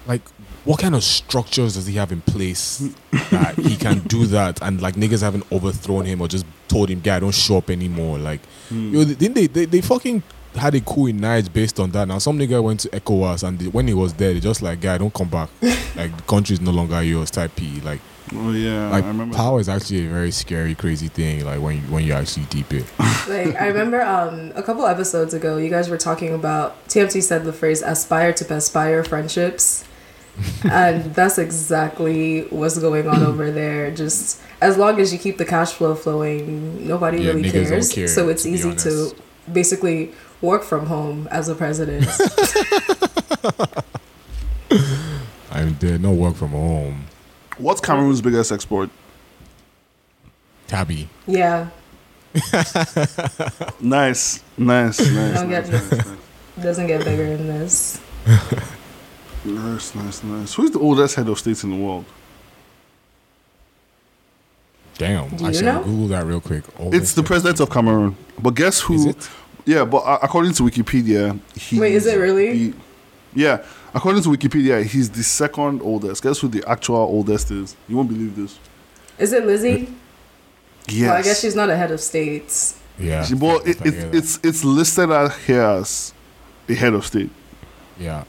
like, what kind of structures does he have in place that he can do that and like niggas haven't overthrown him or just told him, "Guy, don't show up anymore." Like, yo, didn't they, they? They fucking had a coup in Niger based on that. Now some nigga went to ECOWAS and they, when he was there, they just like, "Guy, don't come back." like the country is no longer yours. Type P. Like, Oh yeah, like I remember. power is actually a very scary, crazy thing. Like when you, when you actually deep it. Like I remember um a couple episodes ago you guys were talking about TMT said the phrase aspire to aspire friendships. And that's exactly what's going on over there. Just as long as you keep the cash flow flowing, nobody Yeah, really cares. care, so it's to be easy to basically work from home as a president. I'm there, no work from home. What's Cameroon's biggest export? Tabi. yeah. Nice, nice, nice, Don't nice, get- nice, nice, Doesn't get bigger than this. nice, nice, nice. Who's the oldest head of state in the world? Damn. Do you Actually, know? I'll Google that real quick. Oh, It's the president of Cameroon. But guess who? Is it? Yeah, but uh, according to Wikipedia, he. Wait, is it really? yeah, according to Wikipedia, he's the second oldest. Guess who the actual oldest is? You won't believe this. Is it Lizzie? Yes. Well, I guess she's not a head of states. Yeah. She- well, it, it, it's it's listed out here as the head of state, yeah.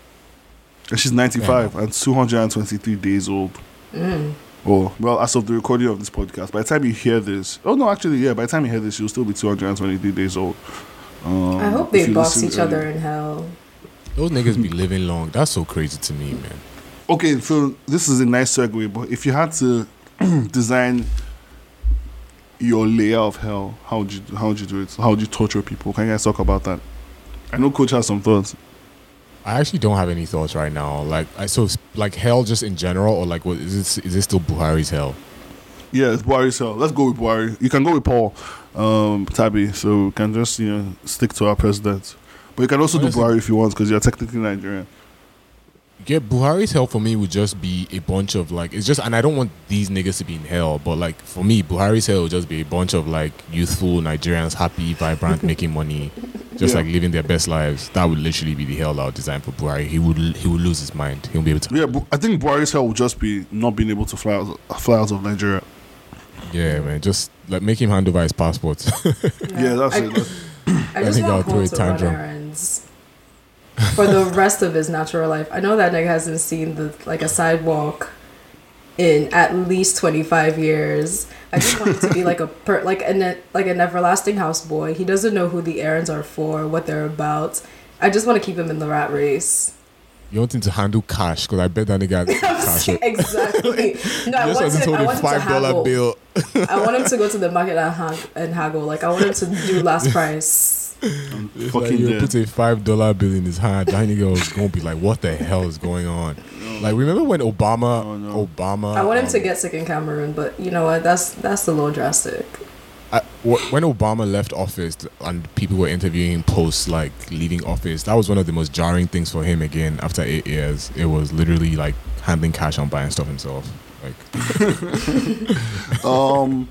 And she's 95 and 223 days old. Mm. Oh, well, as of the recording of this podcast, by the time you hear this, oh no, actually, yeah, by the time you hear this, you'll still be 223 days old. Um, I hope they you box listen each other in hell. Those niggas be living long. That's so crazy to me, man. Okay, so this is a nice segue, but if you had to design your layer of hell, how would you how would you do it? How would you torture people? Can you guys talk about that? I know Coach has some thoughts. I actually don't have any thoughts right now. Like, I so like hell just in general, or like, what is this? Is this still Buhari's hell? Yeah, it's Buhari's hell. Let's go with Buhari. You can go with Paul um, Tabi, so we can just you know stick to our president. But you can also Honestly- do Buhari if you want, because you're technically Nigerian. Yeah, Buhari's hell for me would just be a bunch of like it's just, and I don't want these niggas to be in hell, but like for me, Buhari's hell would just be a bunch of like youthful Nigerians, happy, vibrant, making money, just Yeah. like living their best lives. That would literally be the hell I would design for Buhari. He would he would lose his mind. He won't be able to. Yeah, but I think Buhari's hell would just be not being able to fly out, fly out of Nigeria. Yeah, man, just like make him hand over his passport. Yeah, that's I, it. That's- I just think I'll throw a tantrum. errands for the rest of his natural life. I know that nigga hasn't seen the like a sidewalk in at least twenty five years. I just want him to be like a per, like an like an everlasting houseboy. He doesn't know who the errands are for, what they're about. I just want to keep him in the rat race. You want him to handle cash because I bet that nigga has cash. Exactly. No, I want, him, I a want him to five dollar haggle. bill. I want him to go to the market and, hag- and haggle. Like I want him to do last price. It's like you dead. put a five dollar bill in his hand. That nigga was gonna be like, "What the hell is going on?" Like, remember when Obama, Oh, no. Obama, I want him to um, get sick in Cameroon, but you know what? That's that's a little drastic. I, when Obama left office and people were interviewing him post like leaving office, that was one of the most jarring things for him. Again, after eight years, it was literally like handling cash and buying stuff himself. Like, um,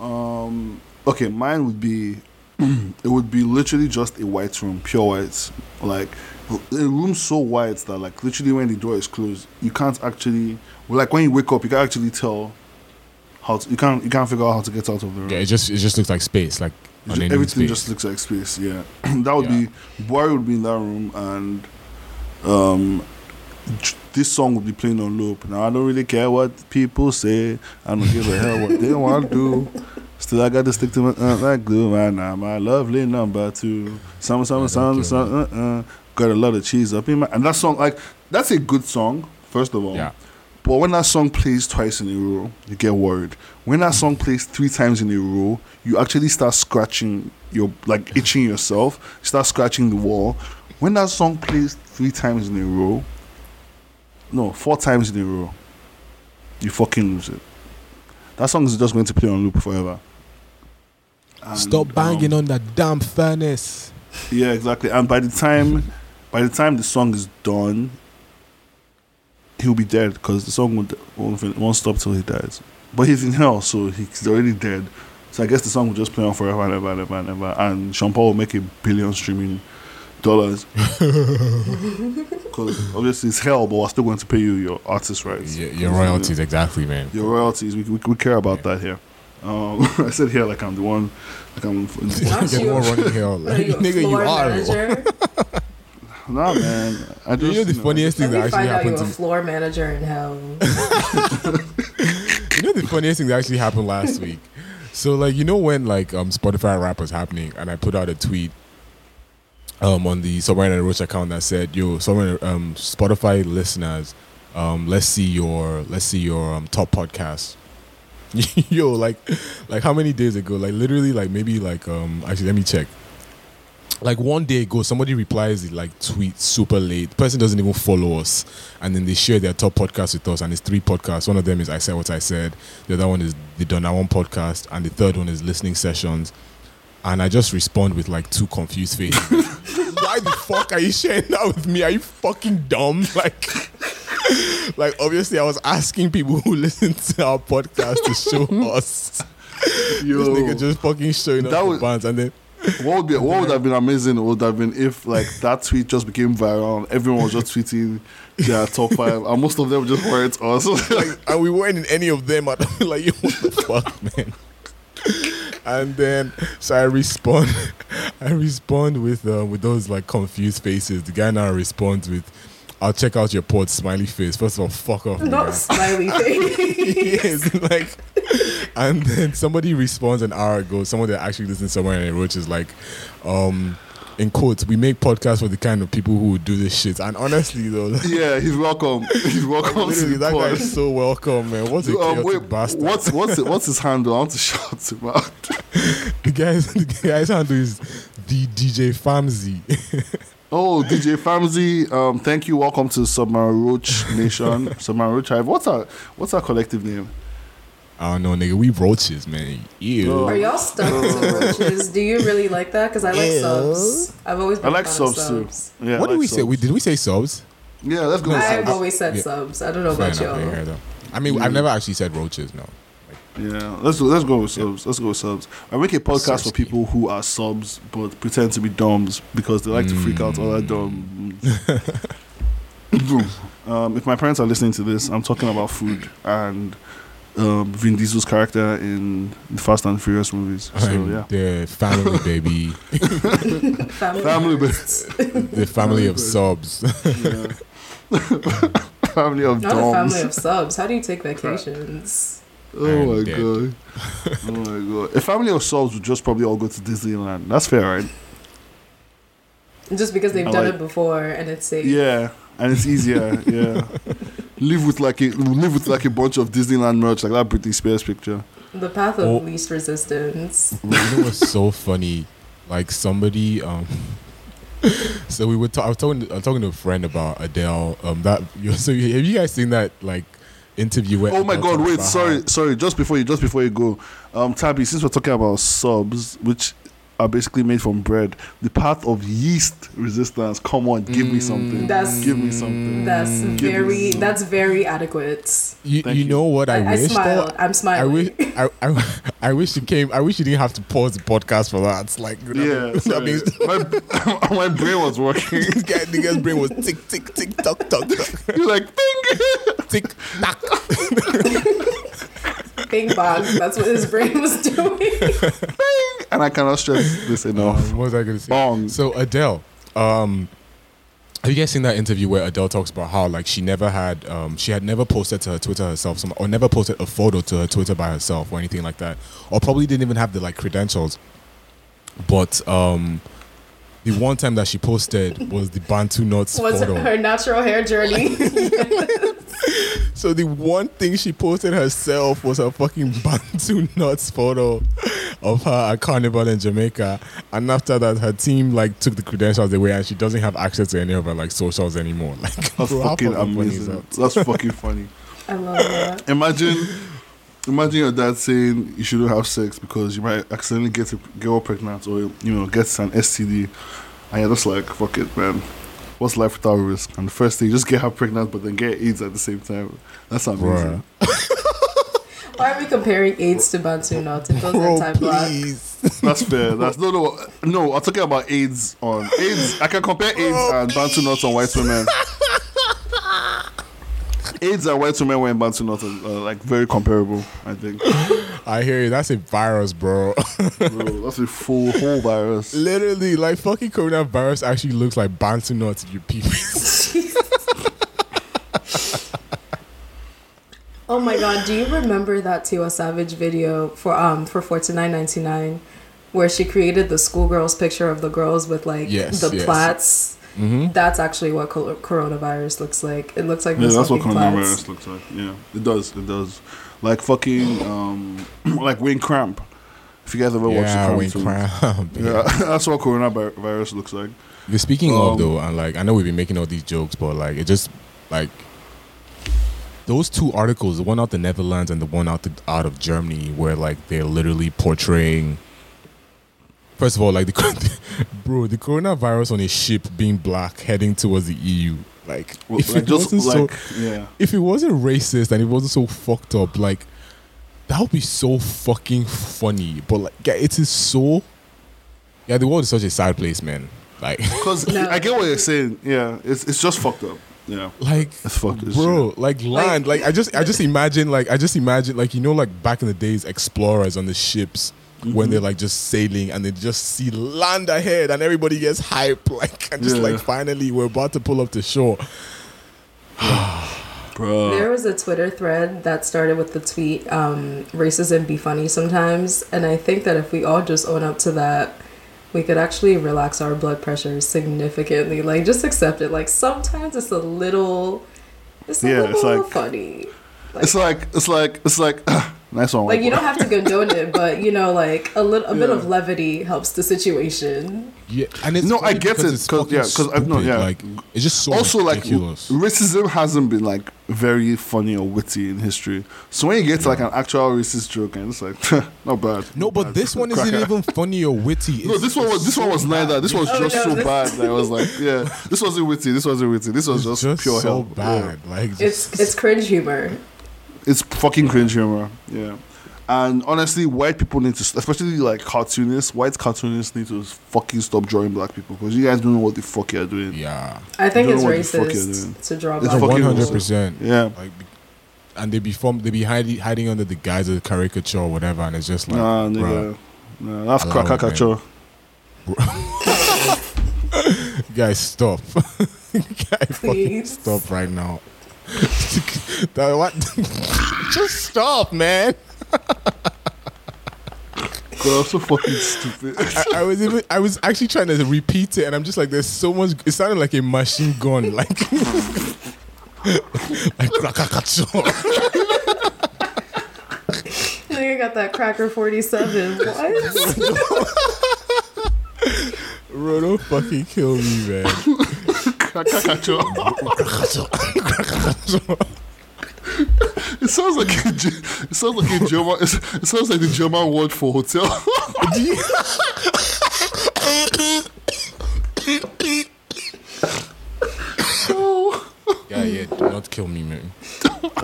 um, okay, mine would be, it would be literally just a white room, pure white. Like, a room so white that, like, literally when the door is closed, you can't actually, like, when you wake up, you can actually tell how to, you can't, you can't figure out how to get out of the room. yeah, it just it just looks like space, like Ju- an everything space. just looks like space. Yeah, that would Yeah. be Boy would be in that room, and um, this song would be playing on loop. Now I don't really care what people say. I don't give a hell what they want to do. Still, I got to stick to my uh, like glue, man. Now my lovely number two. Yeah, some, don't some. Uh, uh, got a lot of cheese up in my. And that song, like, that's a good song. First of all, Yeah. but when that song plays twice in a row, you get worried. When that song plays three times in a row, you actually start scratching your like itching yourself. You start scratching the wall. When that song plays three times in a row, no, four times in a row, you fucking lose it. That song is just going to play on loop forever. And, Stop banging um, on that damn furnace. yeah, exactly. And by the time, by the time the song is done, he'll be dead because the song won't, won't, won't stop till he dies. But he's in hell, so he's already dead. So I guess the song will just play on forever and ever and ever and ever. And Sean Paul will make a billion streaming dollars. Because obviously it's hell, but we're still going to pay you your artist rights. Yeah, your royalties, exactly, man. Your royalties, we, we, we care about that here. Um, I said here like I'm the one, like I'm. Aren't Get you- running hell. Are you Nigga, you are. manager? Nah, man. I just, You know the know, funniest thing Let that actually find out happened you're to a floor manager in hell. You know the funniest thing that actually happened last week. So like you know when like um Spotify Wrapped was happening and I put out a tweet um on the in the Roach account that said, "Yo, somewhere um Spotify listeners, um let's see your let's see your um top podcast." Yo, like like how many days ago? Like literally like maybe like um actually let me check. Like one day ago, somebody replies like tweet super late. The person doesn't even follow us, and then they share their top podcast with us. And it's three podcasts. One of them is I said what I said. The other one is the Donna One podcast, and the third one is listening sessions. And I just respond with like two confused faces. Why the fuck are you sharing that with me? Are you fucking dumb? Like, like obviously I was asking people who listen to our podcast to show us. Yo, This nigga just fucking showing us That the was- bands, and then what would be what would have been amazing would have been if like that tweet just became viral and everyone was just tweeting their top five and most of them just weren't us. like, and we weren't in any of them. At, all. like, yo, what the fuck, man? And then, so I respond, I respond with uh, with those like confused faces. The guy now responds with, "I'll check out your port." Smiley face. First of all, fuck off, Not nigga. smiley face. yes, like, and then somebody responds an hour ago. Someone that actually listens somewhere in it, which is like, um, in quotes, we make podcasts for the kind of people who would do this shit. And honestly, though, like, yeah, he's welcome. He's welcome to literally, that guy is so welcome, man. What's a Um, wait, bastard? what's what's what's his handle? I want to shout him out. The guy's the guy's handle is the DJ Famzy. Oh, DJ Famzy, um, thank you. Welcome to Submarine Roach Nation. Submarine Roach Hive. What's our what's our collective name? I don't know, nigga. We roaches, man. Ew. Are y'all stuck to roaches? Do you really like that? Because I like Ew. subs. I've always been I like a fan of subs too. subs. Yeah, what I did like we say? We did we say subs? Yeah, let's go. I've subs. always said Yeah. subs. I don't know Fair about enough, y'all. heard. I mean, Yeah. I've never actually said roaches. No. Yeah, let's let's go with subs. Let's go with subs. I make a podcast for Subski. people who are subs but pretend to be doms because they like to freak out all that dumb. um, if my parents are listening to this, I'm talking about food, and um, Vin Diesel's character in the Fast and Furious movies. So and yeah, the family baby, Family. family, ba- the family of subs. family of Not a family of subs. How do you take vacations? Oh I'm my dead. god. Oh my god. A family of subs would just probably all go to Disneyland. That's fair, right? Just because they've I done like- it before and it's safe. Yeah. And it's easier, yeah. Live with like a live with like a bunch of Disneyland merch, like that Britney Spears picture. The path of Oh. least resistance. you know what's so funny? Like somebody, um, so we were. Ta- I was talking. I was talking to a friend about Adele. Um, that. So have you guys seen that like interview where? Oh my Adele god, wait, sorry, how- sorry, just before you just before you go, um Tabi, since we're talking about subs, which are basically made from bread, the path of yeast resistance, come on, give me mm. something. That's- give me something. That's Give very me some- that's very adequate. You, you you. know what I, I, I wish smiled. though? I'm I wish I, I, I wish you came. I wish you didn't have to pause the podcast for that. It's like that Yeah, means- that means my, my brain was working. this guy, the guy's brain was tick tick tick tock tock tock You're like, ding! tick tock. Bing bong. That's what his brain was doing. and I cannot stress this enough. Um, what was I going to say? Bong. So Adele, um, have you guys seen that interview where Adele talks about how like she never had, um, she had never posted to her Twitter herself, some, or never posted a photo to her Twitter by herself or anything like that, or probably didn't even have the like credentials. But um, the one time that she posted was the Bantu nuts Was photo. her natural hair journey. So the one thing she posted herself was her fucking Bantu nuts photo of her at Carnival in Jamaica. And after that, her team like took the credentials away, and she doesn't have access to any of her like socials anymore. Like, That's bro, fucking fucking funny is amazing. that? That's fucking funny. I love that. Imagine, imagine your dad saying you shouldn't have sex because you might accidentally get a girl pregnant or you know gets an STD, and you're just like, fuck it, man. What's life without risk? And the first thing, just get her pregnant, but then get AIDS at the same time. That's amazing. Why are we comparing AIDS to Bantu nuts? It goes Bro, anti-black. Oh, please. That's fair. That's no, no, no. I'm talking about AIDS on AIDS. I can compare AIDS oh, and Bantu nuts on white women. AIDS and white women wearing Bantu nuts are uh, like very comparable. I think, I hear you. That's a virus, bro. bro, that's a full whole virus. Literally, like fucking coronavirus actually looks like Bantu nuts if you peep. Oh my god, do you remember that Tiwa Savage video for um for forty nine ninety nine, where she created the schoolgirls picture of the girls with like Yes, the yes. plaits? Mm-hmm. That's actually what col- coronavirus looks like. It looks like Yeah, the that's what fucking plaits. coronavirus looks like. Yeah, it does. It does. Like fucking, um, like Wayne Cramp. If you guys ever watched the Yeah, Cramp Wayne films. Cramp. Yeah, that's what coronavirus looks like. Yeah, Speaking Um, of though, and like I know we've been making all these jokes, but like it just like those two articles, the one out the Netherlands and the one out the, out of Germany, where like they're literally portraying. First of all, like the bro, the coronavirus on a ship being black heading towards the EU. Like, Well, if like it just wasn't like so, yeah. if it wasn't racist and it wasn't so fucked up, like that would be so fucking funny. But like, yeah, it is so. Yeah, the world is such a sad place, man. Like, Because No. I get what you're saying. Yeah, it's it's just fucked up. Yeah, like it's fucked. It's bro like land like, i just i just imagine like i just imagine like you know like back in the days explorers on the ships when Mhm. they're like just sailing and they just see land ahead and everybody gets hype like and just Yeah. like finally we're about to pull up to shore bro. There was a Twitter thread that started with the tweet, um, racism be funny sometimes. And I think that if we all just own up to that, we could actually relax our blood pressure significantly. Like, just accept it. Like, sometimes it's a little, it's a Yeah, little it's like- funny. It's like it's like it's like nice one. Like, you don't have to condone it, but, you know, like, a, little, a bit of levity helps the situation. yeah and it's No, I funny get because it, because fucking yeah, 'cause I've known- stupid, yeah. like it's just so also like racism hasn't been like very funny or witty in history. So when you get to like an actual racist joke and it's like not bad. no not but bad. this one isn't Cracker. even funny or witty No, this one was it's this one was neither. This was Oh, just no, so this- bad that I was like, yeah, this wasn't witty. This wasn't witty. This was just, just pure so hell. bad like just, It's it's cringe humor. It's fucking cringe humor. Yeah. And honestly, white people need to, especially like cartoonists, white cartoonists need to fucking stop drawing black people because you guys don't know what the fuck you're doing. yeah I think You it's don't know what the fuck you're racist to draw It's black fucking one hundred percent Yeah. like and they be form they be hiding hiding under the guise of the caricature or whatever, and it's just like, Nah, bruh, nigga. Nah, that's Allow it, cracker guys, stop, guys, fucking Please. stop right now. That- what? just stop, man. God, I'm so fucking stupid. I, I was even I was actually trying to repeat it, and I'm just like, there's so much. It sounded like a machine gun, like like cracker I think I got that cracker 47. What? Bro, don't fucking kill me, man. It sounds like a, it sounds like a German. It sounds like the German word for hotel. Yeah, yeah, do not kill me, man.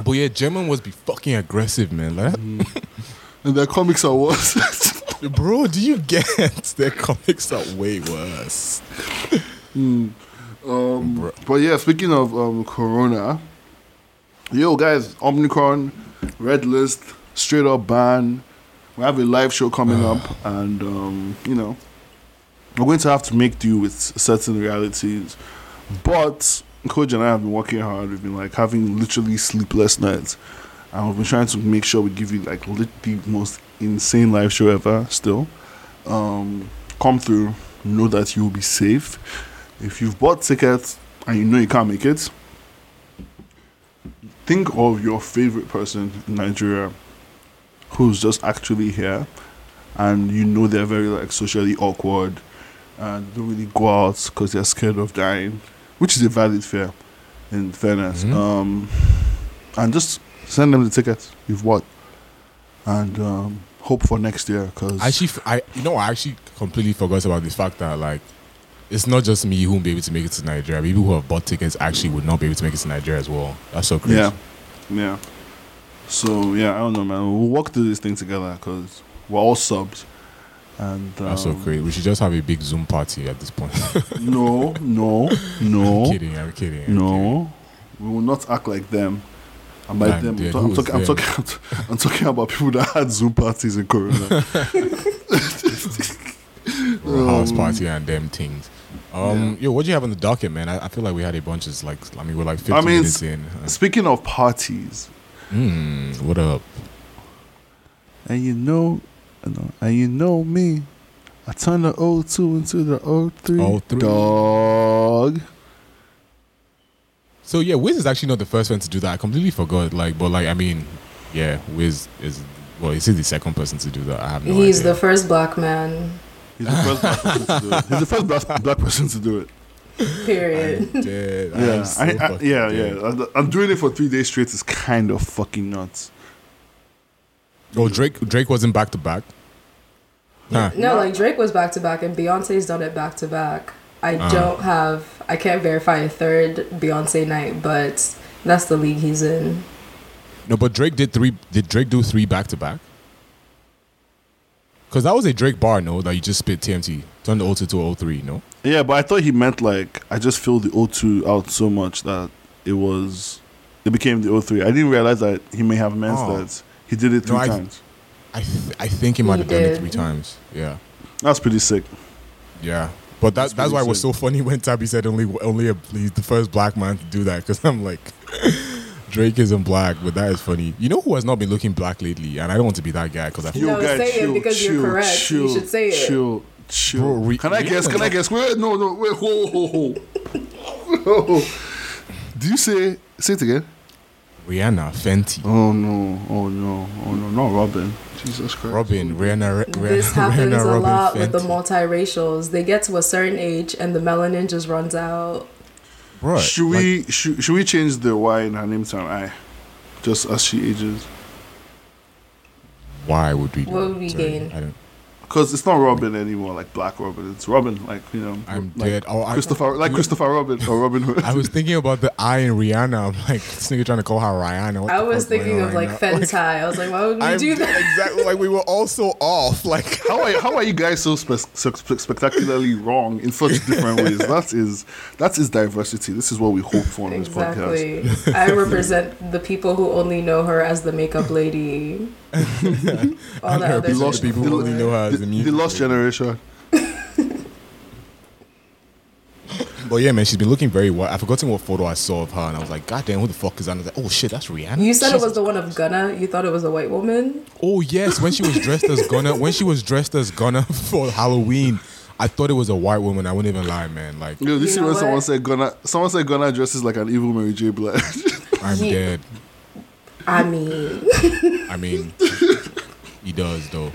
but yeah, German was be fucking aggressive, man. Like, and their comics are worse. bro, do you get their comics are way worse? um, but yeah, speaking of um, Corona, yo guys, Omnicron, Red List, straight up ban. We have a live show coming up, and um, you know, we're going to have to make do with certain realities. But Coach and I have been working hard. We've been like having literally sleepless nights, and we've been trying to make sure we give you like lit- the most insane live show ever. Still, um, come through. Know that you will be safe. If you've bought tickets and you know you can't make it, think of your favorite person in Nigeria who's just actually here and you know they're very like socially awkward and don't really go out because they're scared of dying, which is a valid fear in fairness. Mhm. Um, and just send them the tickets you've bought and um, hope for next year because I actually, f- I you know, I actually completely forgot about this fact that like it's not just me who won't be able to make it to Nigeria. People who have bought tickets actually would not be able to make it to Nigeria as well. That's so crazy. Yeah, yeah. So yeah, I don't know, man. We'll walk through this thing together because we're all subs, and um, That's so crazy. We should just have a big Zoom party at this point. No, no, no, I'm kidding. I'm kidding. I'm kidding. no. We will not act like them. And by them, dude, I'm, ta- I'm talking. I'm talking. I'm talking about people that had Zoom parties in Corona. Or house Um, party and them things. Um, yo, what do you have on the docket, man? I, I feel like we had a bunch of like, I mean, we're like 15 I mean, minutes in. Uh, Speaking of parties, mm, what up? and you know, and you know me, I turned the O2 into the 03. 03. Dog. So yeah, Wiz is actually not the first one to do that. I completely forgot. Like, but like, I mean, yeah, Wiz is well, is he the second person to do that? I have no idea. He's idea. the first black man. He's the first black person to do it. He's the first black, black person to do it. Period. I'm dead. Yeah, I'm so I, I, fucking yeah, dead. yeah. I- I'm doing it for three days straight. It's kind of fucking nuts. Oh, Drake. Drake wasn't back to back. Huh. No, like Drake was back to back, and Beyonce's done it back to back. I Uh. don't have, I can't verify a third Beyonce night, but that's the league he's in. No, but Drake did three. Did Drake do three back to back? Because that was a Drake bar, no, that you just spit TMT. Turned the O2 to 03, no? Yeah, but I thought he meant like I just filled the O2 out so much that it was, it became the O3. I didn't realize that he may have meant Oh. that he did it three No, I- times. I th- I think he might He have done it three times. Yeah. That's pretty sick. Yeah. But that, That's that's, why it was so funny when Tabi said only only a, he's the first black man to do that because I'm like, Drake isn't black, but that is funny. You know who has not been looking black lately? And I don't want to be that guy because I feel No, say it because you're correct. You should say it. Chill, chill. Bro, re- can I guess? Can I guess? Wait, no, no, wait, whoa, whoa, whoa. Do you say say it again? Rihanna, Fenty, Oh no, oh no, oh no, not Robyn. Jesus Christ. Robyn, Rihanna, Rihanna, This happens Rihanna, a Robyn, lot with the Fenty. multiracials. They get to a certain age and the melanin just runs out. Bro, Should like, we should, should we change the Y in her name to an I, just as she ages? why would we? Do What that? would we Sorry, gain? I don't. because it's not Robin anymore, like Black Robin. It's Robin, like you know, I'm like dead. Oh, I- Christopher, like Christopher Robin or Robin Hood. I was thinking about the I in Rihanna. I'm like, this nigga trying to call her Rihanna. What I was thinking of right like now? Fentai. I was like, why would we I'm do that? exactly. Like we were all so off. Like how are how are you guys so spe- spe- spectacularly wrong in such different ways? That is that is diversity. This is what we hope for on this podcast. I represent the people who only know her as the makeup lady. All and the her other people, lost- the people the- who only know her The, as the music lost generation. But yeah, man, she's been looking very well. I've forgotten what photo I saw of her, and I was like, God damn, who the fuck is that? And I was like, oh shit, that's Rihanna. You said it was the one of Gunna. You thought it was a white woman. Oh yes, when she was dressed as Gunna, when she was dressed as Gunna for Halloween, I thought it was a white woman. I wouldn't even lie, man. Like Yo, this You is know when someone said Gunna. Someone said Gunna dresses like an evil Mary J. Blige. I'm He- dead. I mean, I mean, he does though.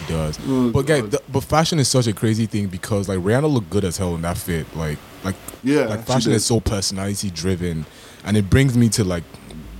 He does. but guys, the, but fashion is such a crazy thing because like Rihanna looked good as hell in that fit. Like, like, Yeah, like fashion is so personality driven, and it brings me to like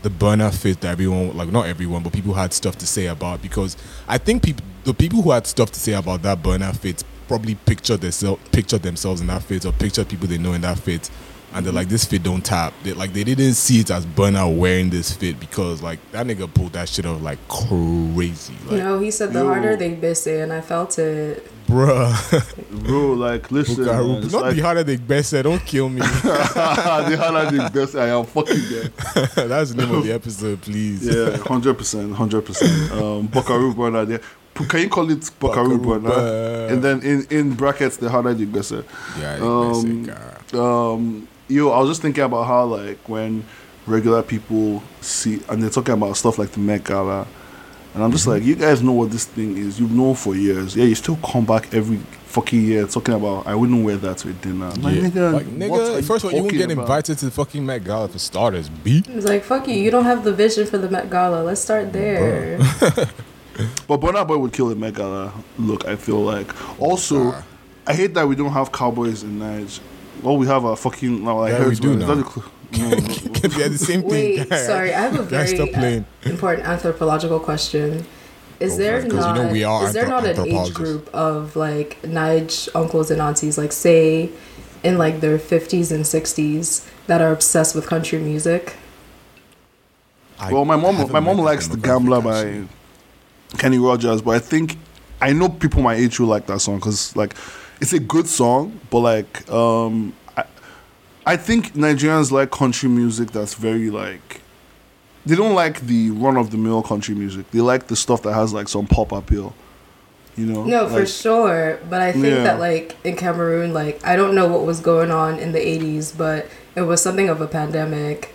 the Burna fit that everyone, like not everyone, but people had stuff to say about because I think people, the people who had stuff to say about that Burna fit probably pictured themselves, pictured themselves in that fit or pictured people they know in that fit. And they're like, this fit don't tap. They like they didn't see it as Burnout wearing this fit because like that nigga pulled that shit off like crazy. Like, you know, he said the Yo. harder they miss it, and I felt it. bruh. Bro, like listen, man, it's not like, the harder they best said, don't kill me. the harder the best. I am fucking dead. That's the name of the episode, please. Yeah, hundred percent, hundred percent. Um, Buckaroo Burna. There. Can you call it Buckaroo Buckaroo Burna? And then in in brackets, the harder the better. Yeah, Um, basic, uh, um yo i was just thinking about how like when regular people see and they're talking about stuff like the met gala and i'm just Mm-hmm. like you guys know what this thing is you've known for years yeah you still come back every fucking year talking about i wouldn't wear that to a dinner I'm like, yeah. nigga, like, nigga, are first of all, you won't get about? invited to the fucking Met Gala for starters, B. It's like, fuck you. You don't have the vision for the Met Gala. Let's start there. but Burna Boy would kill a met gala look i feel like also i hate that we don't have cowboys in Nigeria all we have a fucking now like Yeah, we herdsmen. do Is that now. the cl- no, no. They're the same thing. Wait, sorry. I have a Guys, very uh, important anthropological question. Is Go there for it, 'cause you not know we are is there not an age group of like Nige uncles and aunties, like say in like their fifties and sixties, that are obsessed with country music? I well, my mom, my mom likes the Gambler by Kenny Rogers, but I think I know people my age who like that song because like it's a good song, but like um, I, I think Nigerians like country music that's very like they don't like the run of the mill country music. They like the stuff that has like some pop appeal. You know? No, for sure. But I think Yeah. that like in Cameroon, like I don't know what was going on in the eighties, but it was something of a pandemic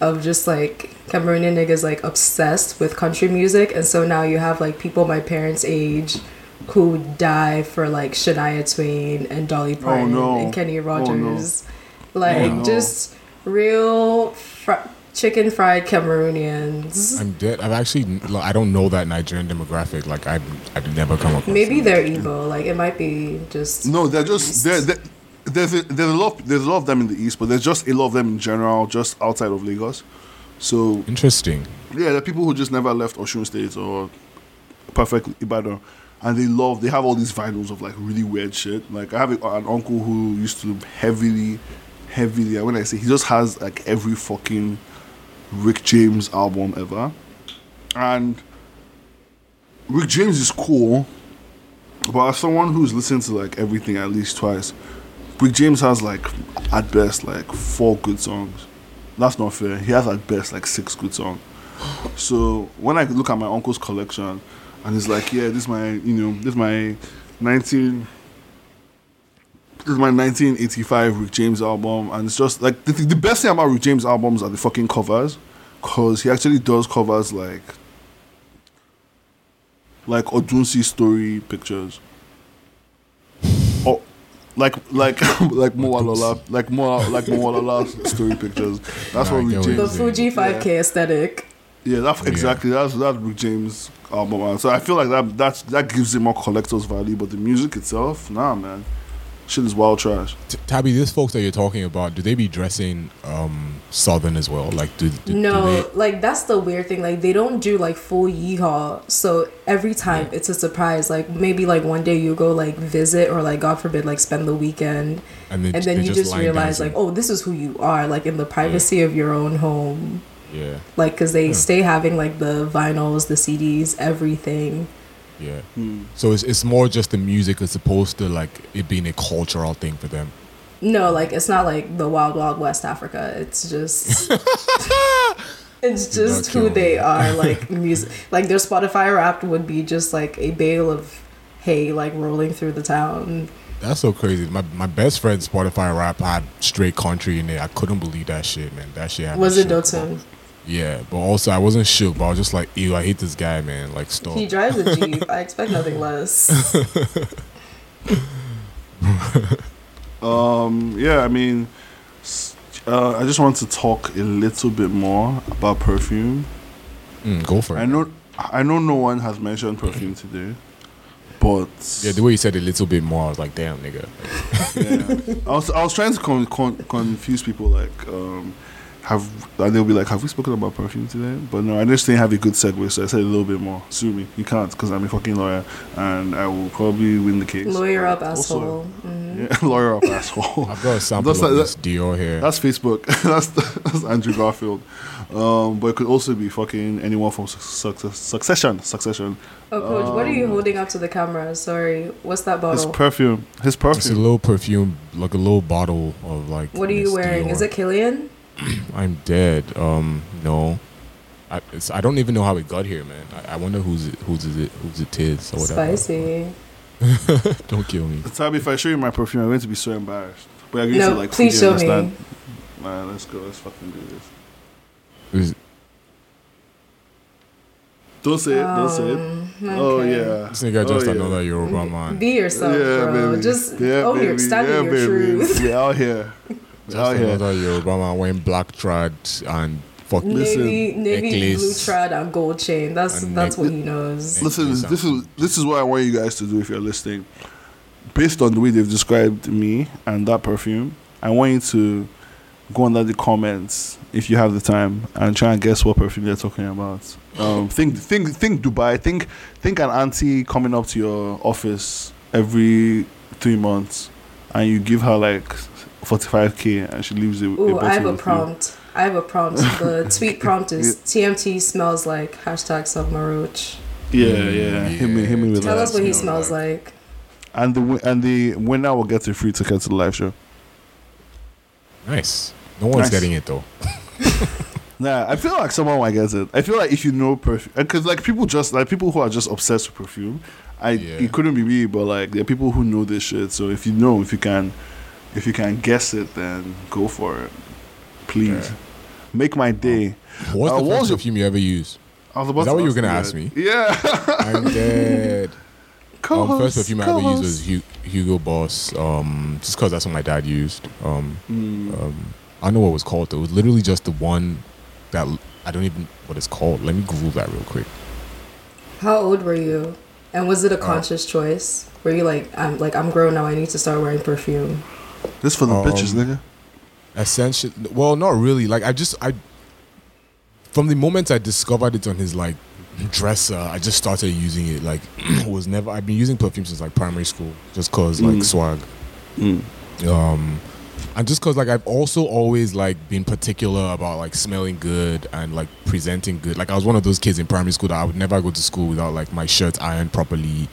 of just like Cameroonian niggas like obsessed with country music and so now you have like people my parents' age who die for like Shania Twain and Dolly oh, Parton no. and Kenny Oh, no. Rogers. Oh, like Oh, no. just real fr- chicken fried Cameroonians. I'm dead. I've actually, like, I don't know that Nigerian demographic. Like, I've, I've never come across. Maybe them. they're evil. Like it might be just No, they're just they're, they're, there's a, there's a lot there's a lot of them in the east, but there's just a lot of them in general, just outside of Lagos. So Interesting. Yeah, there are people who just never left Osun State or perfect Ibadan, and they love. They have all these vinyls of like really weird shit. Like I have an uncle who used to heavily, heavily. When I say he just has like every fucking Rick James album ever, and Rick James is cool, but as someone who's listened to like everything at least twice, Rick James has like at best like four good songs. That's not fair. He has at best like six good songs. So when I look at my uncle's collection, and he's like, "Yeah, this is my, you know, this is my 19, this is my 1985 Rick James album," and it's just like the, the best thing about Rick James albums are the fucking covers, cause he actually does covers like, like Odunsi story pictures. Oh, like like like Mowalola, like more like Mowalola story pictures. That's what Nah, I Rick James. the. Fuji 5K aesthetic. Yeah, that Yeah. exactly. That's that's Rick James album. Man. So I feel like that that's that gives it more collector's value, but the music itself, nah, man. Shit is wild trash. T- Tabi, these folks that you're talking about, do they be dressing um southern as well? Like, do, do do No, they- like that's the weird thing. Like they don't do like full yeehaw. So every time it's a surprise. Like maybe like one day you go like visit or like God forbid like spend the weekend, and then, and then you just line realize dancing. like oh this is who you are like in the privacy of your own home. Yeah, Like because they stay having like the vinyls, the CDs, everything. yeah. Hmm. So it's it's more just the music as opposed to like it being a cultural thing for them. No, like it's not like the Wild Wild West Africa. It's just it's just who they are. Like music, like their Spotify Wrapped would be just like a bale of hay like rolling through the town. That's so crazy. My my best friend's Spotify Wrapped had straight country in it. I couldn't believe that shit, man. That shit had Was it shook. Dotun? Yeah, but also I wasn't shook, but I was just like, ew, I hate this guy, man. Like, stop. He drives a Jeep. I expect nothing less. Um, yeah, I mean, uh, I just want to talk a little bit more about perfume. Mm, go for it. I know, I know, no one has mentioned perfume today, but Yeah, the way you said it a little bit more, I was like, damn, nigga. yeah. I was, I was trying to con- con- confuse people. Like, um, have and they'll be like, "Have we spoken about perfume today?" But no, I just didn't have a good segue, so I said a little bit more. Sue me, you can't, because I'm a fucking lawyer, and I will probably win the case. Lawyer up, Also- asshole. Mhm. Yeah, lawyer up, asshole. I've got a sample That's of like- this Dior here. That's Facebook. that's that's Andrew Garfield. Um, but it could also be fucking anyone from Suc- Success, Succession. Succession. Oh, coach, what are you Um, holding up to the camera? Sorry, what's that bottle? His bottle? perfume. His perfume. It's a little perfume, like a little bottle of like. What are you wearing? Dior. Is it Kilian? I'm dead. Um, no. I, it's, I don't even know how it got here, man. I, I wonder who's it, who's it, who's it is or whatever. Spicy. Don't kill me. Tabby, if I show you my perfume, I'm going to be so embarrassed. But I'm going No, to like please fully show me. understand. Man, let's go. Let's fucking do this. Is- Don't say it. Don't say it. Um, Oh yeah. This nigga just Oh, yeah. another Yoruba man. Be yourself, yeah, bro. baby. Just yeah, own baby. your stand yeah, your baby. truth. We out here. We Just out here. another Yoruba man wearing black trad and fuck. Listen, navy, navy blue necklace. trad and gold chain. That's And that's neck- what he knows. Listen, this is this is what I want you guys to do if you're listening. Based on the way they've described me and that perfume, I want you to go under the comments if you have the time and try and guess what perfume they're talking about. Um, think think think Dubai. Think think an auntie coming up to your office every three months, and you give her like forty five k, and she leaves it. Ooh, I have a with you. prompt. I have a prompt. The tweet prompt is TMT smells like hashtag Submaroach. Mm, yeah, yeah. Hit me, hit me with Tell that. us what he smells smells like. And the and the winner will get a free ticket to the live show. Nice. No one's Nice. getting it though. Nah, I feel like someone might get it. I feel like if you know perfume, because uh, like people just like people who are just obsessed with perfume. I Yeah. it couldn't be me, but like there are people who know this shit. So if you know, if you can, if you can guess it, then go for it. Please Yeah. make my day. What's Uh, the what first was your- perfume you ever used? I was about Is that what you were gonna ask me? Yeah. I'm dead. um, Co-host, first perfume I ever used co-host. was Hu- Hugo Boss. Um, just because that's what my dad used. Um, Mm. um, I don't know what it was called. Though. It was literally just the one that I don't even what it's called. Let me Google that real quick. How old were you? And was it Uh, a conscious choice? Were you like, I'm like I'm grown now. I need to start wearing perfume. This for the Um, bitches, nigga. Essentially, well, not really. Like I just I from the moment I discovered it on his like dresser, I just started using it. Like was never. I've been using perfume since like primary school, just cause like Mm. swag. Mm. um and just because like i've also always like been particular about like smelling good and like presenting good like i was one of those kids in primary school that i would never go to school without like my shirt ironed properly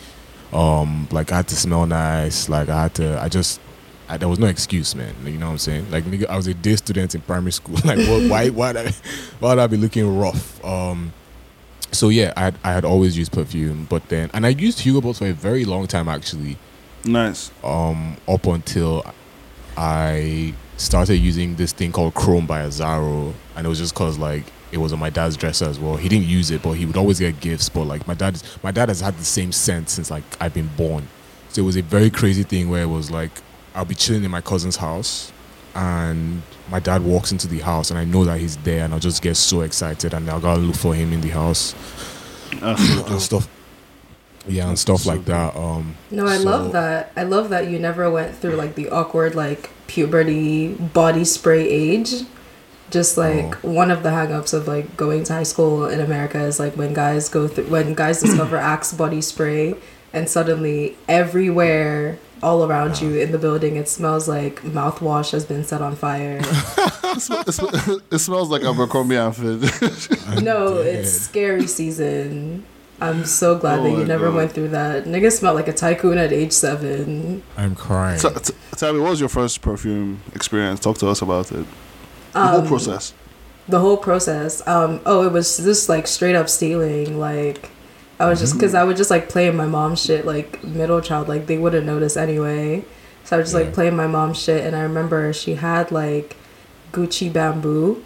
um like i had to smell nice like i had to i just I, there was no excuse man you know what i'm saying like nigga, i was a day student in primary school like what, why why would I, why would i be looking rough um so yeah I had, I had always used perfume but then and i used hugo boss for a very long time actually Nice. um up until I started using this thing called Chrome by Azzaro, and it was just cause like it was on my dad's dresser as well. He didn't use it, but he would always get gifts. But like my dad, my dad has had the same scent since like I've been born. So it was a very crazy thing where it was like I'll be chilling in my cousin's house, and my dad walks into the house, and I know that he's there, and I'll just get so excited, and I'll go look for him in the house That's so and stuff yeah, and stuff So like that. Um, No, I so- love that. I love that you never went through like the awkward like puberty body spray age. Just like Oh. one of the hangups of like going to high school in America is like when guys go through when guys discover Axe body spray and suddenly everywhere all around you in the building it smells like mouthwash has been set on fire. it, sm- it sm- it smells like Abercrombie and Fitch. no, dead. it's scary season. I'm so glad Oh that you never God. went through that. Niggas smelled like a tycoon at age seven. I'm crying. T- t- tell me, what was your first perfume experience? Talk to us about it. The whole Um, process. the whole process um oh it was just like straight up stealing like i was just because i would just like play in my mom's shit like middle child like they wouldn't notice anyway so i was just Yeah. like playing my mom's shit and i remember she had like gucci bamboo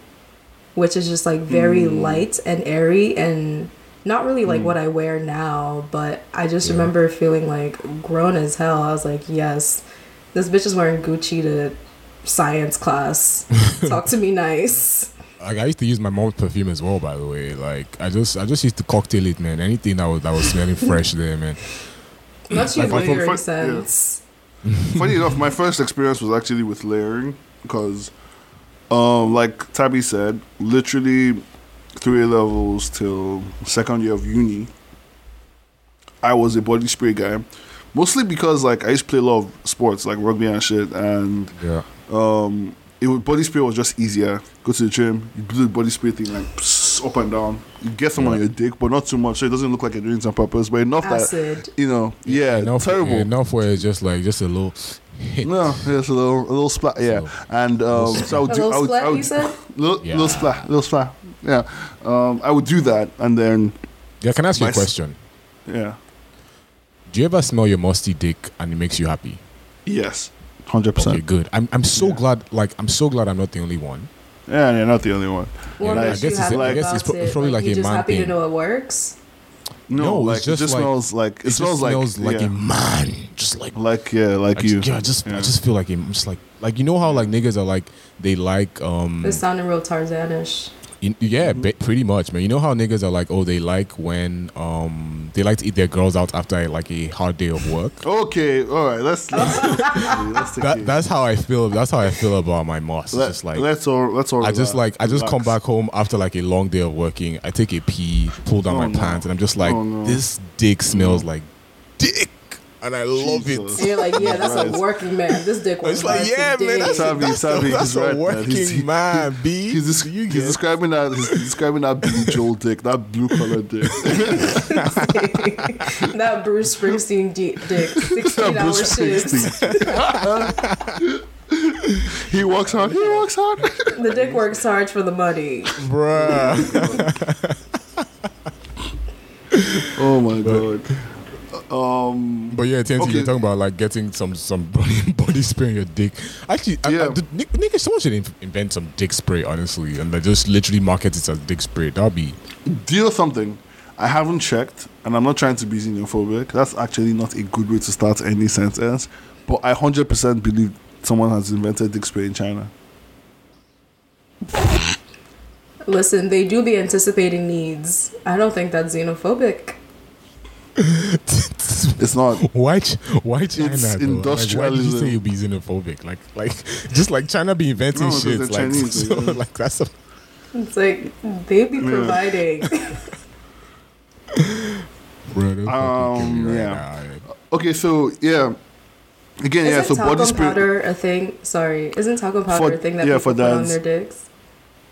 which is just like very Mm. light and airy and not really like Mm. what i wear now but i just Yeah. remember feeling like grown as hell i was like yes this bitch is wearing gucci to science class talk to me nice like I used to use my mom's perfume as well. By the way, like I just I just used to cocktail it, man. Anything that was that was smelling fresh there, man. Not you Like, from- lingering from- sense. Funny enough, my first experience was actually with layering because, um, like Tabby said, literally three A levels till second year of uni, I was a body spray guy. Mostly because like I used to play a lot of sports like rugby and shit, and Yeah, um, it was, body spray was just easier. Go to the gym, you do the body spray thing like pss, up and down. You get some on your dick, but not too much, so it doesn't look like you're doing it on purpose. But enough that you know, yeah, enough, terrible. Enough where it's just like just a little. No, yes, a little, a little splat. Yeah, So- and um, so I A would do, little I would, splat, I would, you said? little, Yeah. little splat, little splat. Yeah, um, I would do that, and then Yeah, can I ask you a a s- question? yeah, Do you ever smell your musty dick and it makes you happy? yes, hundred Okay, percent. good. I'm I'm so Yeah. glad. Like I'm so glad I'm not the only one. Yeah, you're not the only one. What Yeah, I guess it's- happy I guess it's about pro- it? probably like you a just man happy to know it works? No, No, it's like just it just like- smells like it, It, smells just like smells like yeah. a man. Just like like yeah, like I you. Just, yeah, I just I just feel like I'm just like like you know how like niggas are like they like um It's sounding real Tarzanish. In, yeah Mm-hmm. ba- pretty much man you know how niggas are like oh they like when um they like to eat their girls out after like a hard day of work Okay, all right, let's let's, let's take that that's how I feel that's how I feel about my moss It's Let, just like let's all let's all. I just relax, like I just come back home after like a long day of working. I take a pee, pull down Oh, my no. pants, and I'm just like, Oh, no. this dick smells like dick, and I love Jesus. it. You're like, yeah, that's Right. a working man. This dick was It's like, yeah, man, that's, Savvy, that's, savvy, that's he's a right, man. working He's- man, B. He's, des- you he's describing that he's describing that Billy Joel dick, that blue color dick. that Bruce Springsteen di- dick. 16 hour Bruce shifts. Springsteen. he works hard. He works hard. The dick works hard for the money. bruh. Oh my god. Um. But yeah, TMT, Okay. you're talking about like getting some some body, body spray in your dick. Actually, I, I, Yeah. the, nick- nigga, someone should invent some dick spray, honestly, and like just literally market it as dick spray. That'd be Do you know something? I haven't checked, and I'm not trying to be xenophobic. That's actually not a good way to start any sentence. But I 100% believe someone has invented dick spray in China. Listen, they do be anticipating needs. I don't think that's xenophobic. It's not. Why, Ch- why China? It's though? Like, why did you say you'd be xenophobic? Like, like, just like China be inventing No, 'cause shit. they're Like, Chinese, so, yeah. like that's a It's like they be Yeah. providing. bro. Don't fucking kill Um, right yeah. now. Okay, so yeah. Again, yeah. Isn't So body talcum spray. powder a thing? Sorry, isn't talcum powder For- a thing that yeah, people for put on dads. their dicks?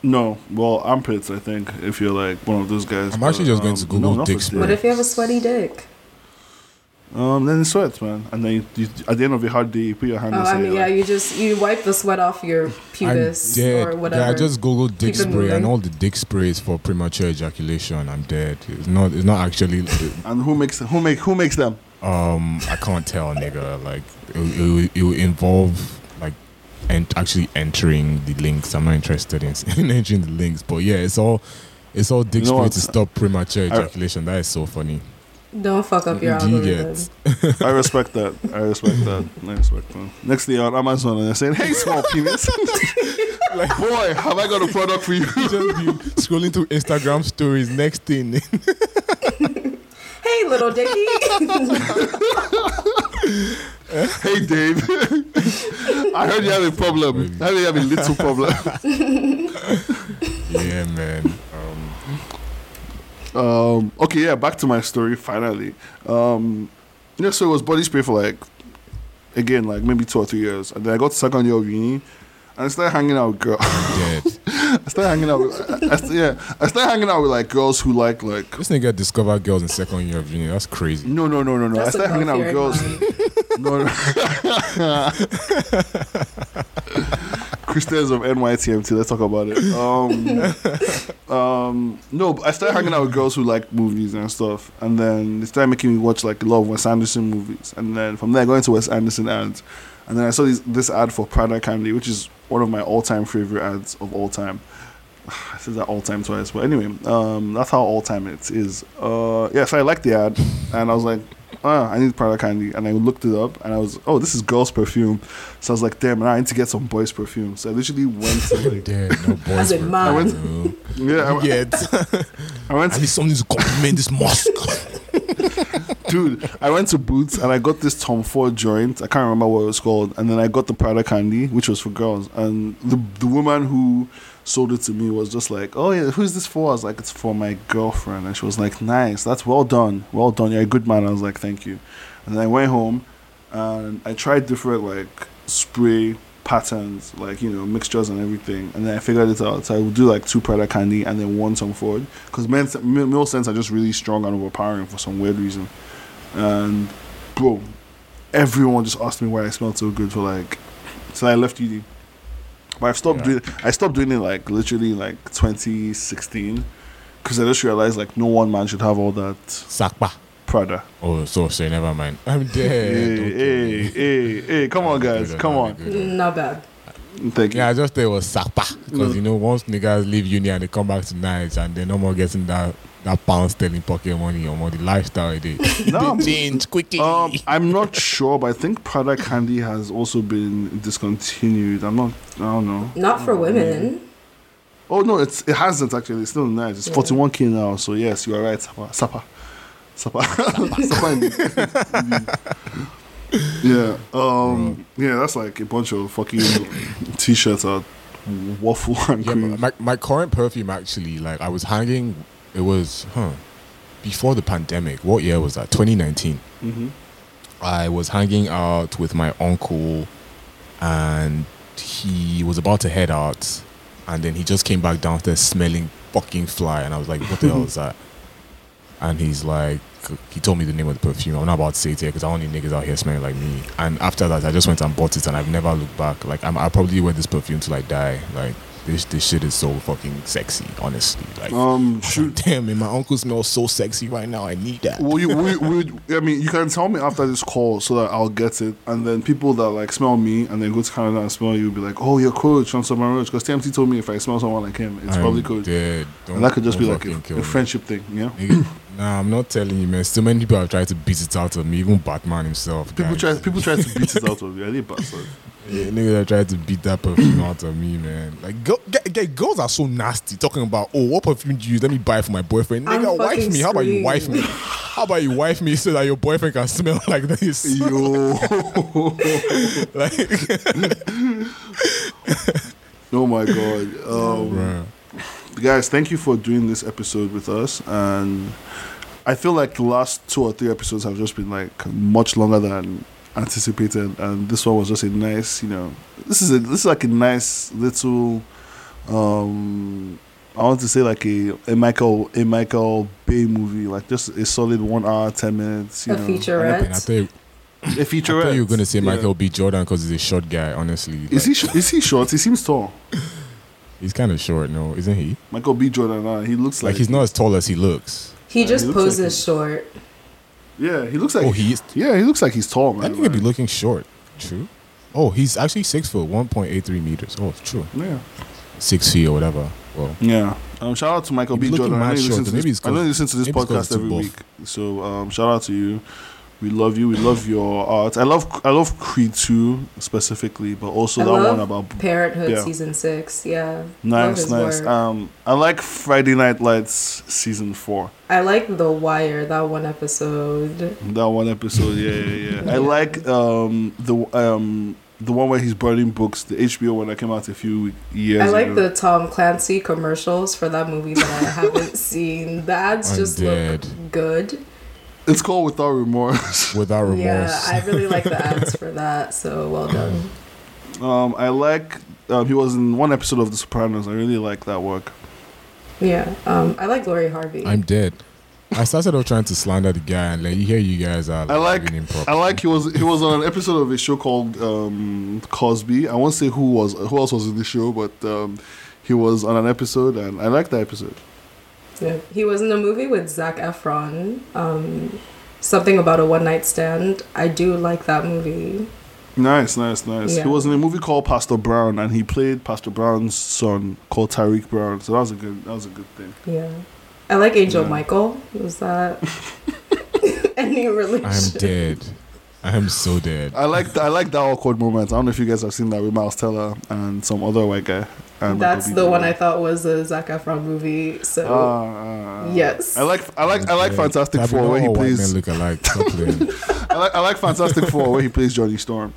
No, well, armpits. I think if you're like one of those guys. I'm actually but, just going to Google not dick spray. What if you have a sweaty dick? Um, then it sweats, man, and then you, you, at the end of a hard day, you put your hand Oh, inside. I mean, you're yeah, like, you just you wipe the sweat off your pubis I'm dead. or whatever. Yeah, I just googled dick Keep spray and all the dick sprays for premature ejaculation. I'm dead. It's not. It's not actually. and who makes who make who makes them? Um, I can't tell, nigga. Like it, it, will- it will involve like and actually entering the links. I'm not interested in, in entering the links, but yeah, it's all it's all dick You know spray what? to stop premature I- ejaculation. That is so funny. Don't fuck up your Do algorithm. I respect that. I respect that. I respect that. Next day on Amazon, and they're saying, "Hey, small penis, Like boy, have I got a product for you?" just be scrolling through Instagram stories. Next thing, Hey, Hey, little Dicky. Hey, Dave. I heard you have a problem. I heard you have a little problem. Yeah, man. Um, okay, yeah, back to my story finally. Um, yeah, so it was body spray for like, again, like maybe two or three years. And then I got to second year of uni and I started hanging out with girls. dead. I started hanging out with, I, I, yeah, I started hanging out with like girls who like, like, This nigga discovered girls in second year of uni. That's crazy. no, no, no, no, no. I That's a started hanging out with girls. God-fearing. No, no. Christians of NYTMT. Let's talk about it. Um, um, no, but I started hanging out with girls who like movies and stuff, and then they started making me watch like a lot of Wes Anderson movies, and then from there I got into Wes Anderson ads, and then I saw this, this ad for Prada Candy, which is one of my all-time favorite ads of all time. I said that all time twice, but anyway, um, that's how all time it is. Uh, yeah, so I liked the ad, and I was like, ah, I need Prada candy, and I looked it up, and I was, oh, this is girls' perfume. So I was like, damn, I need to get some boys' perfume. So I literally went to like, Dead. No boys. As in were- mine. I went- No. yeah, I, Yeah. I went I need something to compliment this mosque. dude, I went to Boots and I got this Tom Ford joint. I can't remember what it was called. And then I got the Prada candy, which was for girls. And the the woman who sold it to me was just like, "Oh yeah, who's this for?" I was like, "It's for my girlfriend." And she was like, "Nice, that's well done, well done. You're a good man." I was like, "Thank you." And then I went home and I tried different like spray patterns, like you know mixtures and everything. And then I figured it out. So I would do like two Prada candy and then one Tom Ford because male scents are just really strong and overpowering for some weird reason. And bro, everyone just asked me why I smelled so good for like. So I left UD. But I've stopped Yeah. doing. I stopped doing it like literally like 2016, because I just realized like no one man should have all that Sakpa. Prada. Oh, so say never mind. I'm dead. Hey, Don't hey, hey, hey! Come on, guys, come on. Not bad. Thank you. Yeah, I just thought it was Sakpa. Because, Mm. you know, once niggas leave uni and they come back to nights and they're no more getting that, that pound sterling pocket money or more, the lifestyle they, No. change quickly. Um, I'm not sure, but I think Prada candy has also been discontinued. I'm not. I don't know. Not for women. Oh no, it's it hasn't actually. It's still nice. It's 41k now. So yes, you are right. Sapa, Sapa, Sapa, Sapa. indeed. Indeed. yeah. Um. Yeah. That's like a bunch of fucking t-shirts are waffle and yeah, cream. my, my current perfume actually, like, I was hanging, it was, huh, before the pandemic. What year was that? 2019. hmm I was hanging out with my uncle, and he was about to head out, and then he just came back downstairs smelling fucking fly, and I was like, "What the hell is that?" And he's like, he told me the name of the perfume. I'm not about to say it here because I only niggas out here smelling like me. And after that, I just went and bought it, and I've never looked back. Like, I'm, I probably wear this perfume till I die. Like, this this shit is so fucking sexy, honestly. Like, Um. Shoot. damn, man, my uncle smells so sexy right now. I need that. Well, you, we, we, I mean, you can tell me after this call so that I'll get it, and then people that like smell me and then go to Canada and smell you will be like, "Oh, you're coach on Summer Roach," because TMT told me if I smell someone like him, it's I'm probably coach, dead. Don't- and that could just be like a, a friendship thing, yeah. nah, I'm not telling you, man. So many people have tried to beat it out of me, even Batman himself. People guys. try, people try to beat it out of you. I did bastard. Yeah, niggas have tried to beat that perfume out of me, man. Like, go, get, get, girls are so nasty. Talking about, oh, what perfume do you use? Let me buy it for my boyfriend. I'm Nigga, wife fucking me. How about you wife me? How about you wife me so that your boyfriend can smell like this? Yo, like, oh my god, um, bruh. guys, thank you for doing this episode with us, and I feel like the last two or three episodes have just been like much longer than anticipated, and this one was just a nice, you know, this is a this is like a nice little, um, I want to say like a a Michael a Michael Bay movie, like just a solid one hour ten minutes, you A know, I featurette. thought you, a I feature. thought you were gonna say Michael B. Jordan because he's a short guy. Honestly, Is he sh- is he short? He seems tall. he's kind of short, no, isn't he? Michael B. Jordan. Uh, he looks like, Like, he's not as tall as he looks. He Yeah, just he looks like poses short. Yeah, he looks like. Oh, he is. Yeah, he looks like he's tall, That man. nigga be looking short. True. Oh, he's actually six foot, one point eight three meters. Oh, it's true. Yeah. Six feet or whatever. Well, Yeah. Um, shout out to Michael He's B. Jordan. I know, you listen to this, I know 'cause- you listen to this maybe it's 'cause podcast every week. So um, shout out to you. We love you. We love your art. I love I love Creed two specifically, but also I that love one about Parenthood Yeah. season six. Yeah. Nice nice. work. Um, I like Friday Night Lights season four. I like The Wire, that one episode. That one episode, yeah, yeah, yeah. I like um the um the one where he's burning books, the HBO one that came out a few years I like ago. the Tom Clancy commercials for that movie that I haven't seen. The ads just dead. look good. It's called Without Remorse. Without remorse. Yeah, I really like the ads for that. So well done. um, I like. Um, he was in one episode of The Sopranos. I really like that work. Yeah, um, I like Lori Harvey. I'm dead. I started off trying to slander the guy, and like, here you guys are. I like. him I like. He was. He was on an episode of a show called um, Cosby. I won't say who was who else was in the show, but um, he was on an episode, and I like that episode. Yeah. He was in a movie with Zac Efron. Um, something about a one night stand. I do like that movie. Nice, nice, nice. Yeah. He was in a movie called Pastor Brown, and he played Pastor Brown's son called Tariq Brown. So that was a good. That was a good thing. Yeah, I like Angel Yeah. Michael. Was that any relation? I'm dead. I am so dead. I like. I like that awkward moment. I don't know if you guys have seen that with Miles Teller and some other white guy. Uh, and That's the one I thought was a Zac Efron movie. So ah. ah, ah. yes, I like. I like. I like I'm. Fantastic Tabby, Four not where he plays. look alike. I like. I like Fantastic Four where he plays Johnny Storm.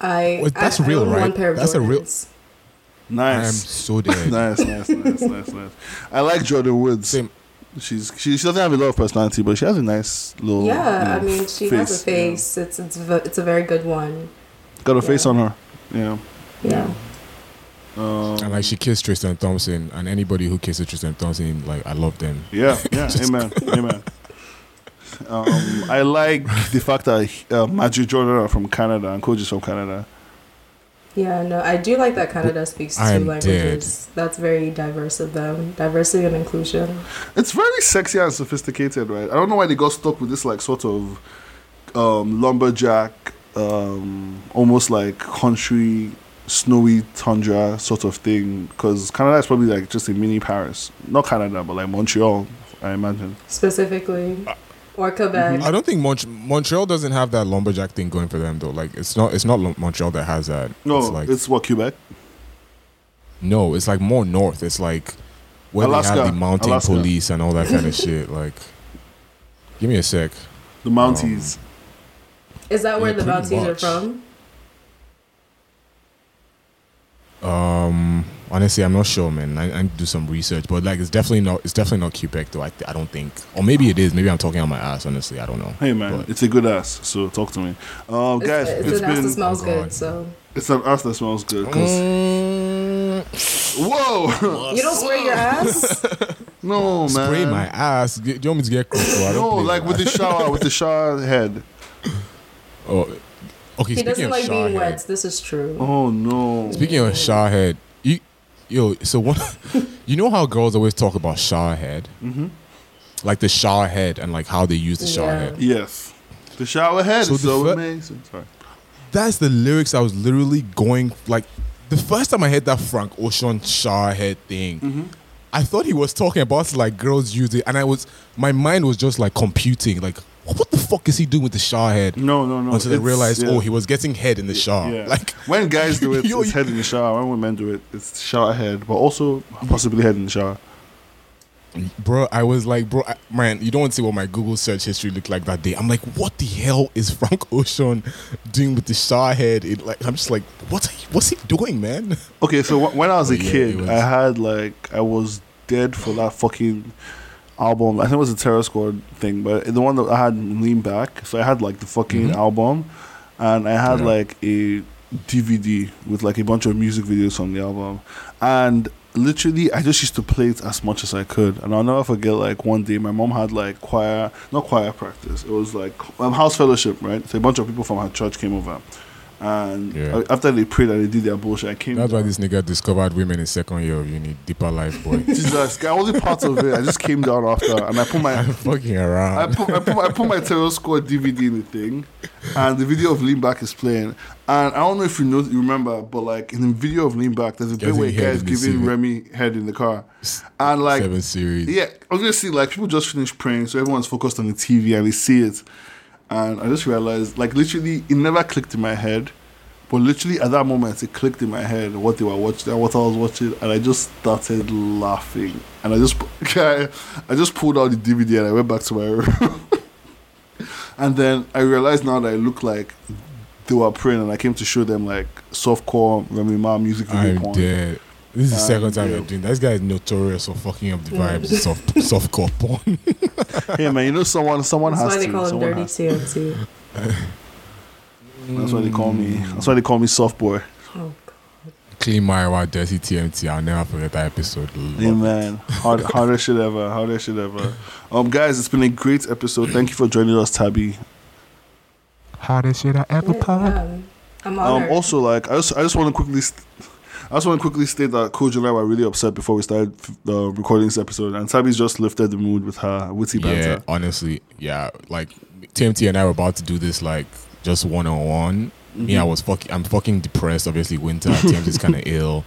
I. Wait, that's I, I real, own right? One pair of That's a real- Jordans. I am so dead. nice, nice, nice, nice, nice. I like Jordyn Woods. Same. She's she, she doesn't have a lot of personality, but she has a nice little. Yeah, you know, I mean, she has a yeah. face. It's it's ve- it's a very good one. Got a face on her. Yeah. Yeah. Um, And like she kissed Tristan Thompson, and anybody who kisses Tristan Thompson, like I love them. Yeah, yeah, amen, amen. Um, I like the fact that uh, Magic Jordan are from Canada and Coach is from Canada. Yeah, no, I do like that Canada speaks two am languages. That's very diverse of them. Diversity and inclusion. It's very sexy and sophisticated, right? I don't know why they got stuck with this like sort of um, lumberjack, um, almost like country, snowy tundra sort of thing. Because Canada is probably like just a mini Paris, not Canada, but like Montreal, I imagine. Specifically. Or Quebec. I don't think Mont- Montreal doesn't have that lumberjack thing going for them though. Like it's not it's not Lo- Montreal that has that. No, it's like, it's, what Quebec. no, it's like more north. It's like where Alaska. they have the mountain Alaska. police and all that kind of shit. Like, give me a sec. The Mounties. Is that where Yeah, the pretty Mounties are from? Um, honestly, I'm not sure, man. I, I need to do some research, but like, it's definitely not. It's definitely not Quebec, though. I, I don't think, or maybe it is. Maybe I'm talking on my ass. Honestly, I don't know. Hey man, But- it's a good ass. So talk to me, um, It's, guys. it's, it's an ass that smells Oh, good, so. it's an ass that smells good. 'cause- Mm, whoa, You don't spray your ass? no man, spray my ass. Do you want me to get close? I don't No, like with the shower, with the shower head. Oh, okay. he speaking doesn't of like shower being head, wet. This is true. Oh no. Speaking of shower head, you, yo, so one, you know how girls always talk about shower head, hmm like the shower head and like how they use the shower Yeah. head. Yes, the shower head So is the so fir- amazing. Sorry. That's the lyrics I was literally going like. The first time I heard that Frank Ocean shower head thing, Mm-hmm. I thought he was talking about like girls use it, and I was my mind was just like computing like, what the fuck is he doing with the shower head? No, no, no. Until it's- realized, oh, yeah. oh, he was getting head in the shower. Yeah. Like, when guys do it, Yo, it's head in the shower. When women do it, it's shower head, but also possibly head in the shower. bro, I was like, bro, I, man, you don't want to see what my Google search history looked like that day. I'm like, what the hell is Frank Ocean doing with the shower head? It, like, I'm just like, what? Are you, what's he doing, man? Okay, so wh- when I was a Oh, yeah, kid, was- I had like I was dead for that fucking album. I think it was a Terror Squad thing, but the one that I had lean back. So I had like the fucking Mhm. album, and I had Yeah. like a DVD with like a bunch of music videos from the album, and literally I just used to play it as much as I could. And I'll never forget like one day my mom had like choir, not choir practice. It was like um, house fellowship, right? So a bunch of people from her church came over. And Yeah. after they prayed and they did their bullshit, I came. That's why this nigga discovered women in second year of uni. Deeper life, boy. Jesus, I wasn't part of it. I just came down after, and I put my I'm fucking I around. put, I put, I put my Terror Squad DVD in the thing, and the video of Lean Back is playing. And I don't know if you know, you remember, but like in the video of Lean Back, there's a bit where a head guy is in the giving Remy head in the car, and like Seven series. yeah, obviously, like people just finished praying, so everyone's focused on the TV and they see it. And I just realized, like, literally, it never clicked in my head, but literally at that moment, it clicked in my head what they were watching what I was watching, and I just started laughing. And I just, I, I just pulled out the DVD and I went back to my room. and then I realized now that I look like they were praying, and I came to show them like softcore Remy Ma music video porn. dead. This is the Um, second time yeah. I'm doing that. This guy is notorious for fucking up the vibes. soft, softcore porn. Hey man, you know someone, someone That's has why they to. call him someone Dirty has to. TNT. That's why they call me. That's why they call me soft boy. Oh, Clean my wild dirty TMT. I'll never forget that episode. Love Yeah, man. Hard, hardest shit ever. Hardest shit ever. Um, guys, it's been a great episode. Thank you for joining us, Tabby. Hardest shit I ever yeah, I'm Um, honored. also, like, I just, I just want to quickly, st- I just want to quickly state that Coach and I were really upset before we started uh, recording this episode, and Tabby's just lifted the mood with her witty banter. Yeah, honestly, yeah. Like TMT and I were about to do this like just one on one. Me, I was fucking. I'm fucking depressed. Obviously, winter. TMT's kind of ill,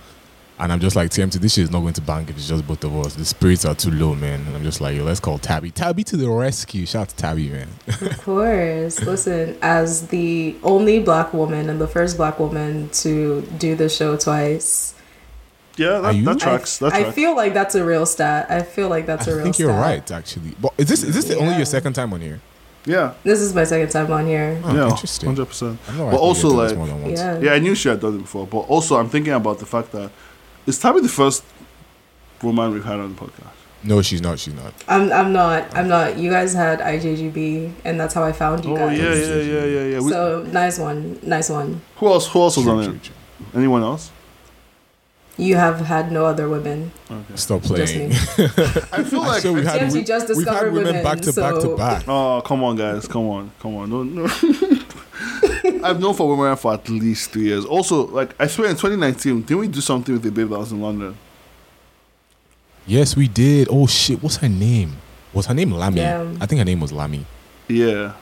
and I'm just like TMT. This shit is not going to bank if it's just both of us. The spirits are too low, man. And I'm just like, yo, let's call Tabby. Tabby to the rescue. Shout out to Tabby, man. Of course. Listen, as the only black woman and the first black woman to do the show twice, Yeah, Are that, you? that tracks. I, That I tracks. feel like that's a real stat. I feel like that's a I real I think stat. you're right, actually. But is this is this the only your second time on here? yeah, This is my second time on here. Oh, yeah, interesting. hundred percent. I But also, you've done this like- more than once. Yeah. Yeah, I knew she had done it before, but also I'm thinking about the fact that is Tabby the first woman we've had on the podcast. No, she's not. She's not. I'm I'm not I'm not. You guys had IJGB and that's how I found you Oh guys. yeah, yeah, yeah, yeah, yeah. We- So nice one, nice one. who else? Who else was on true, it? Anyone else? You have had no other women. Okay. Stop Just playing. me. I feel like So we had, TMT we, just we've had discovered women, women, back to back to back. Oh, come on, guys. Come on. Come on. No, no. I've known for women for at least three years. Also, like, I swear in 2019, didn't we do something with the babe that was in London? Yes, we did. Oh shit, what's her name? Was her name Lamy? Yeah. I think her name was Lamy. Yeah.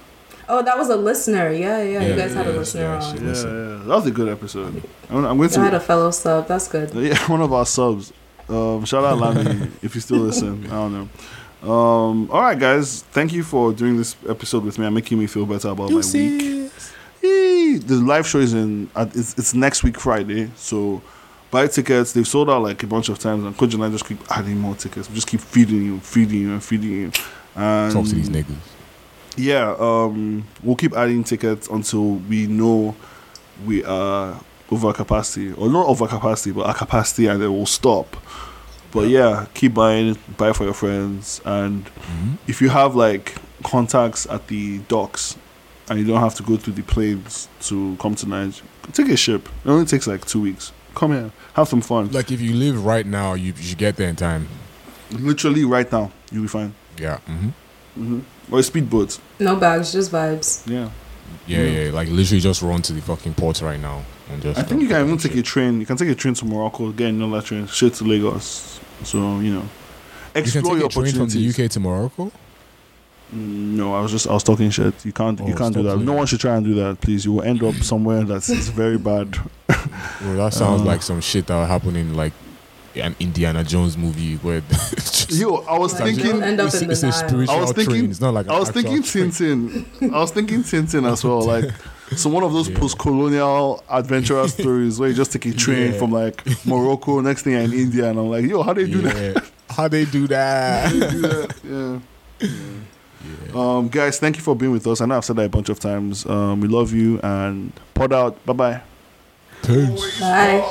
Oh, that was a listener. Yeah, yeah. Yeah, you guys had a listener yeah, on. Yeah, yeah. That was a good episode. I'm, I'm going You had a fellow sub. That's good. Yeah, one of our subs. Um, shout out Lamy if you still listen. I don't know. Um, all right, guys. Thank you for doing this episode with me and making me feel better about my week. The live show is in. At, it's, it's next week Friday, so buy tickets. They've sold out like a bunch of times, and Coach and I just keep adding more tickets. We just keep feeding you, feeding you, and feeding you. And Talk to these niggas. yeah, um, we'll keep adding tickets until we know we are over capacity, or not over capacity, but our capacity, and then we'll stop. But yeah, keep buying, buy for your friends, and Mhm. if you have like contacts at the docks and you don't have to go through the planes to come to Nigeria, take a ship. It only takes like two weeks. Come here, have some fun. Like if you live right now, you, you should get there in time. Literally right now, you'll be fine. Yeah. Mm-hmm. Mm-hmm. Or a speedboat. No bags, just vibes. Yeah. Yeah, Yeah. yeah. Like literally just run to the fucking port right now and just. I think you can even shit. take a train. You can take a train to Morocco, get another train straight to Lagos. So you know, You can explore take your a train from the UK to Morocco. No, I was just I was talking shit. You can't you Oh, can't do that. No one should try and do that, please. You will end up somewhere that's is very bad. Well, that sounds Uh. like some shit that will happen in like an Indiana Jones movie where. it's Yo, I was Like, thinking. you'll end up it's, it's a spiritual I was thinking- train. It's not like I was thinking train. Tintin. I was thinking Tintin as well. Like, so one of those Yeah. post-colonial adventurous stories where you just take a train Yeah. from like Morocco, next thing you're in India, and I'm like, yo, how do you do that? How they do that? How do you do that? Yeah. Yeah. Um, guys, thank you for being with us. I know I've said that a bunch of times. Um, we love you and pod out. Bye bye. Thanks. Bye.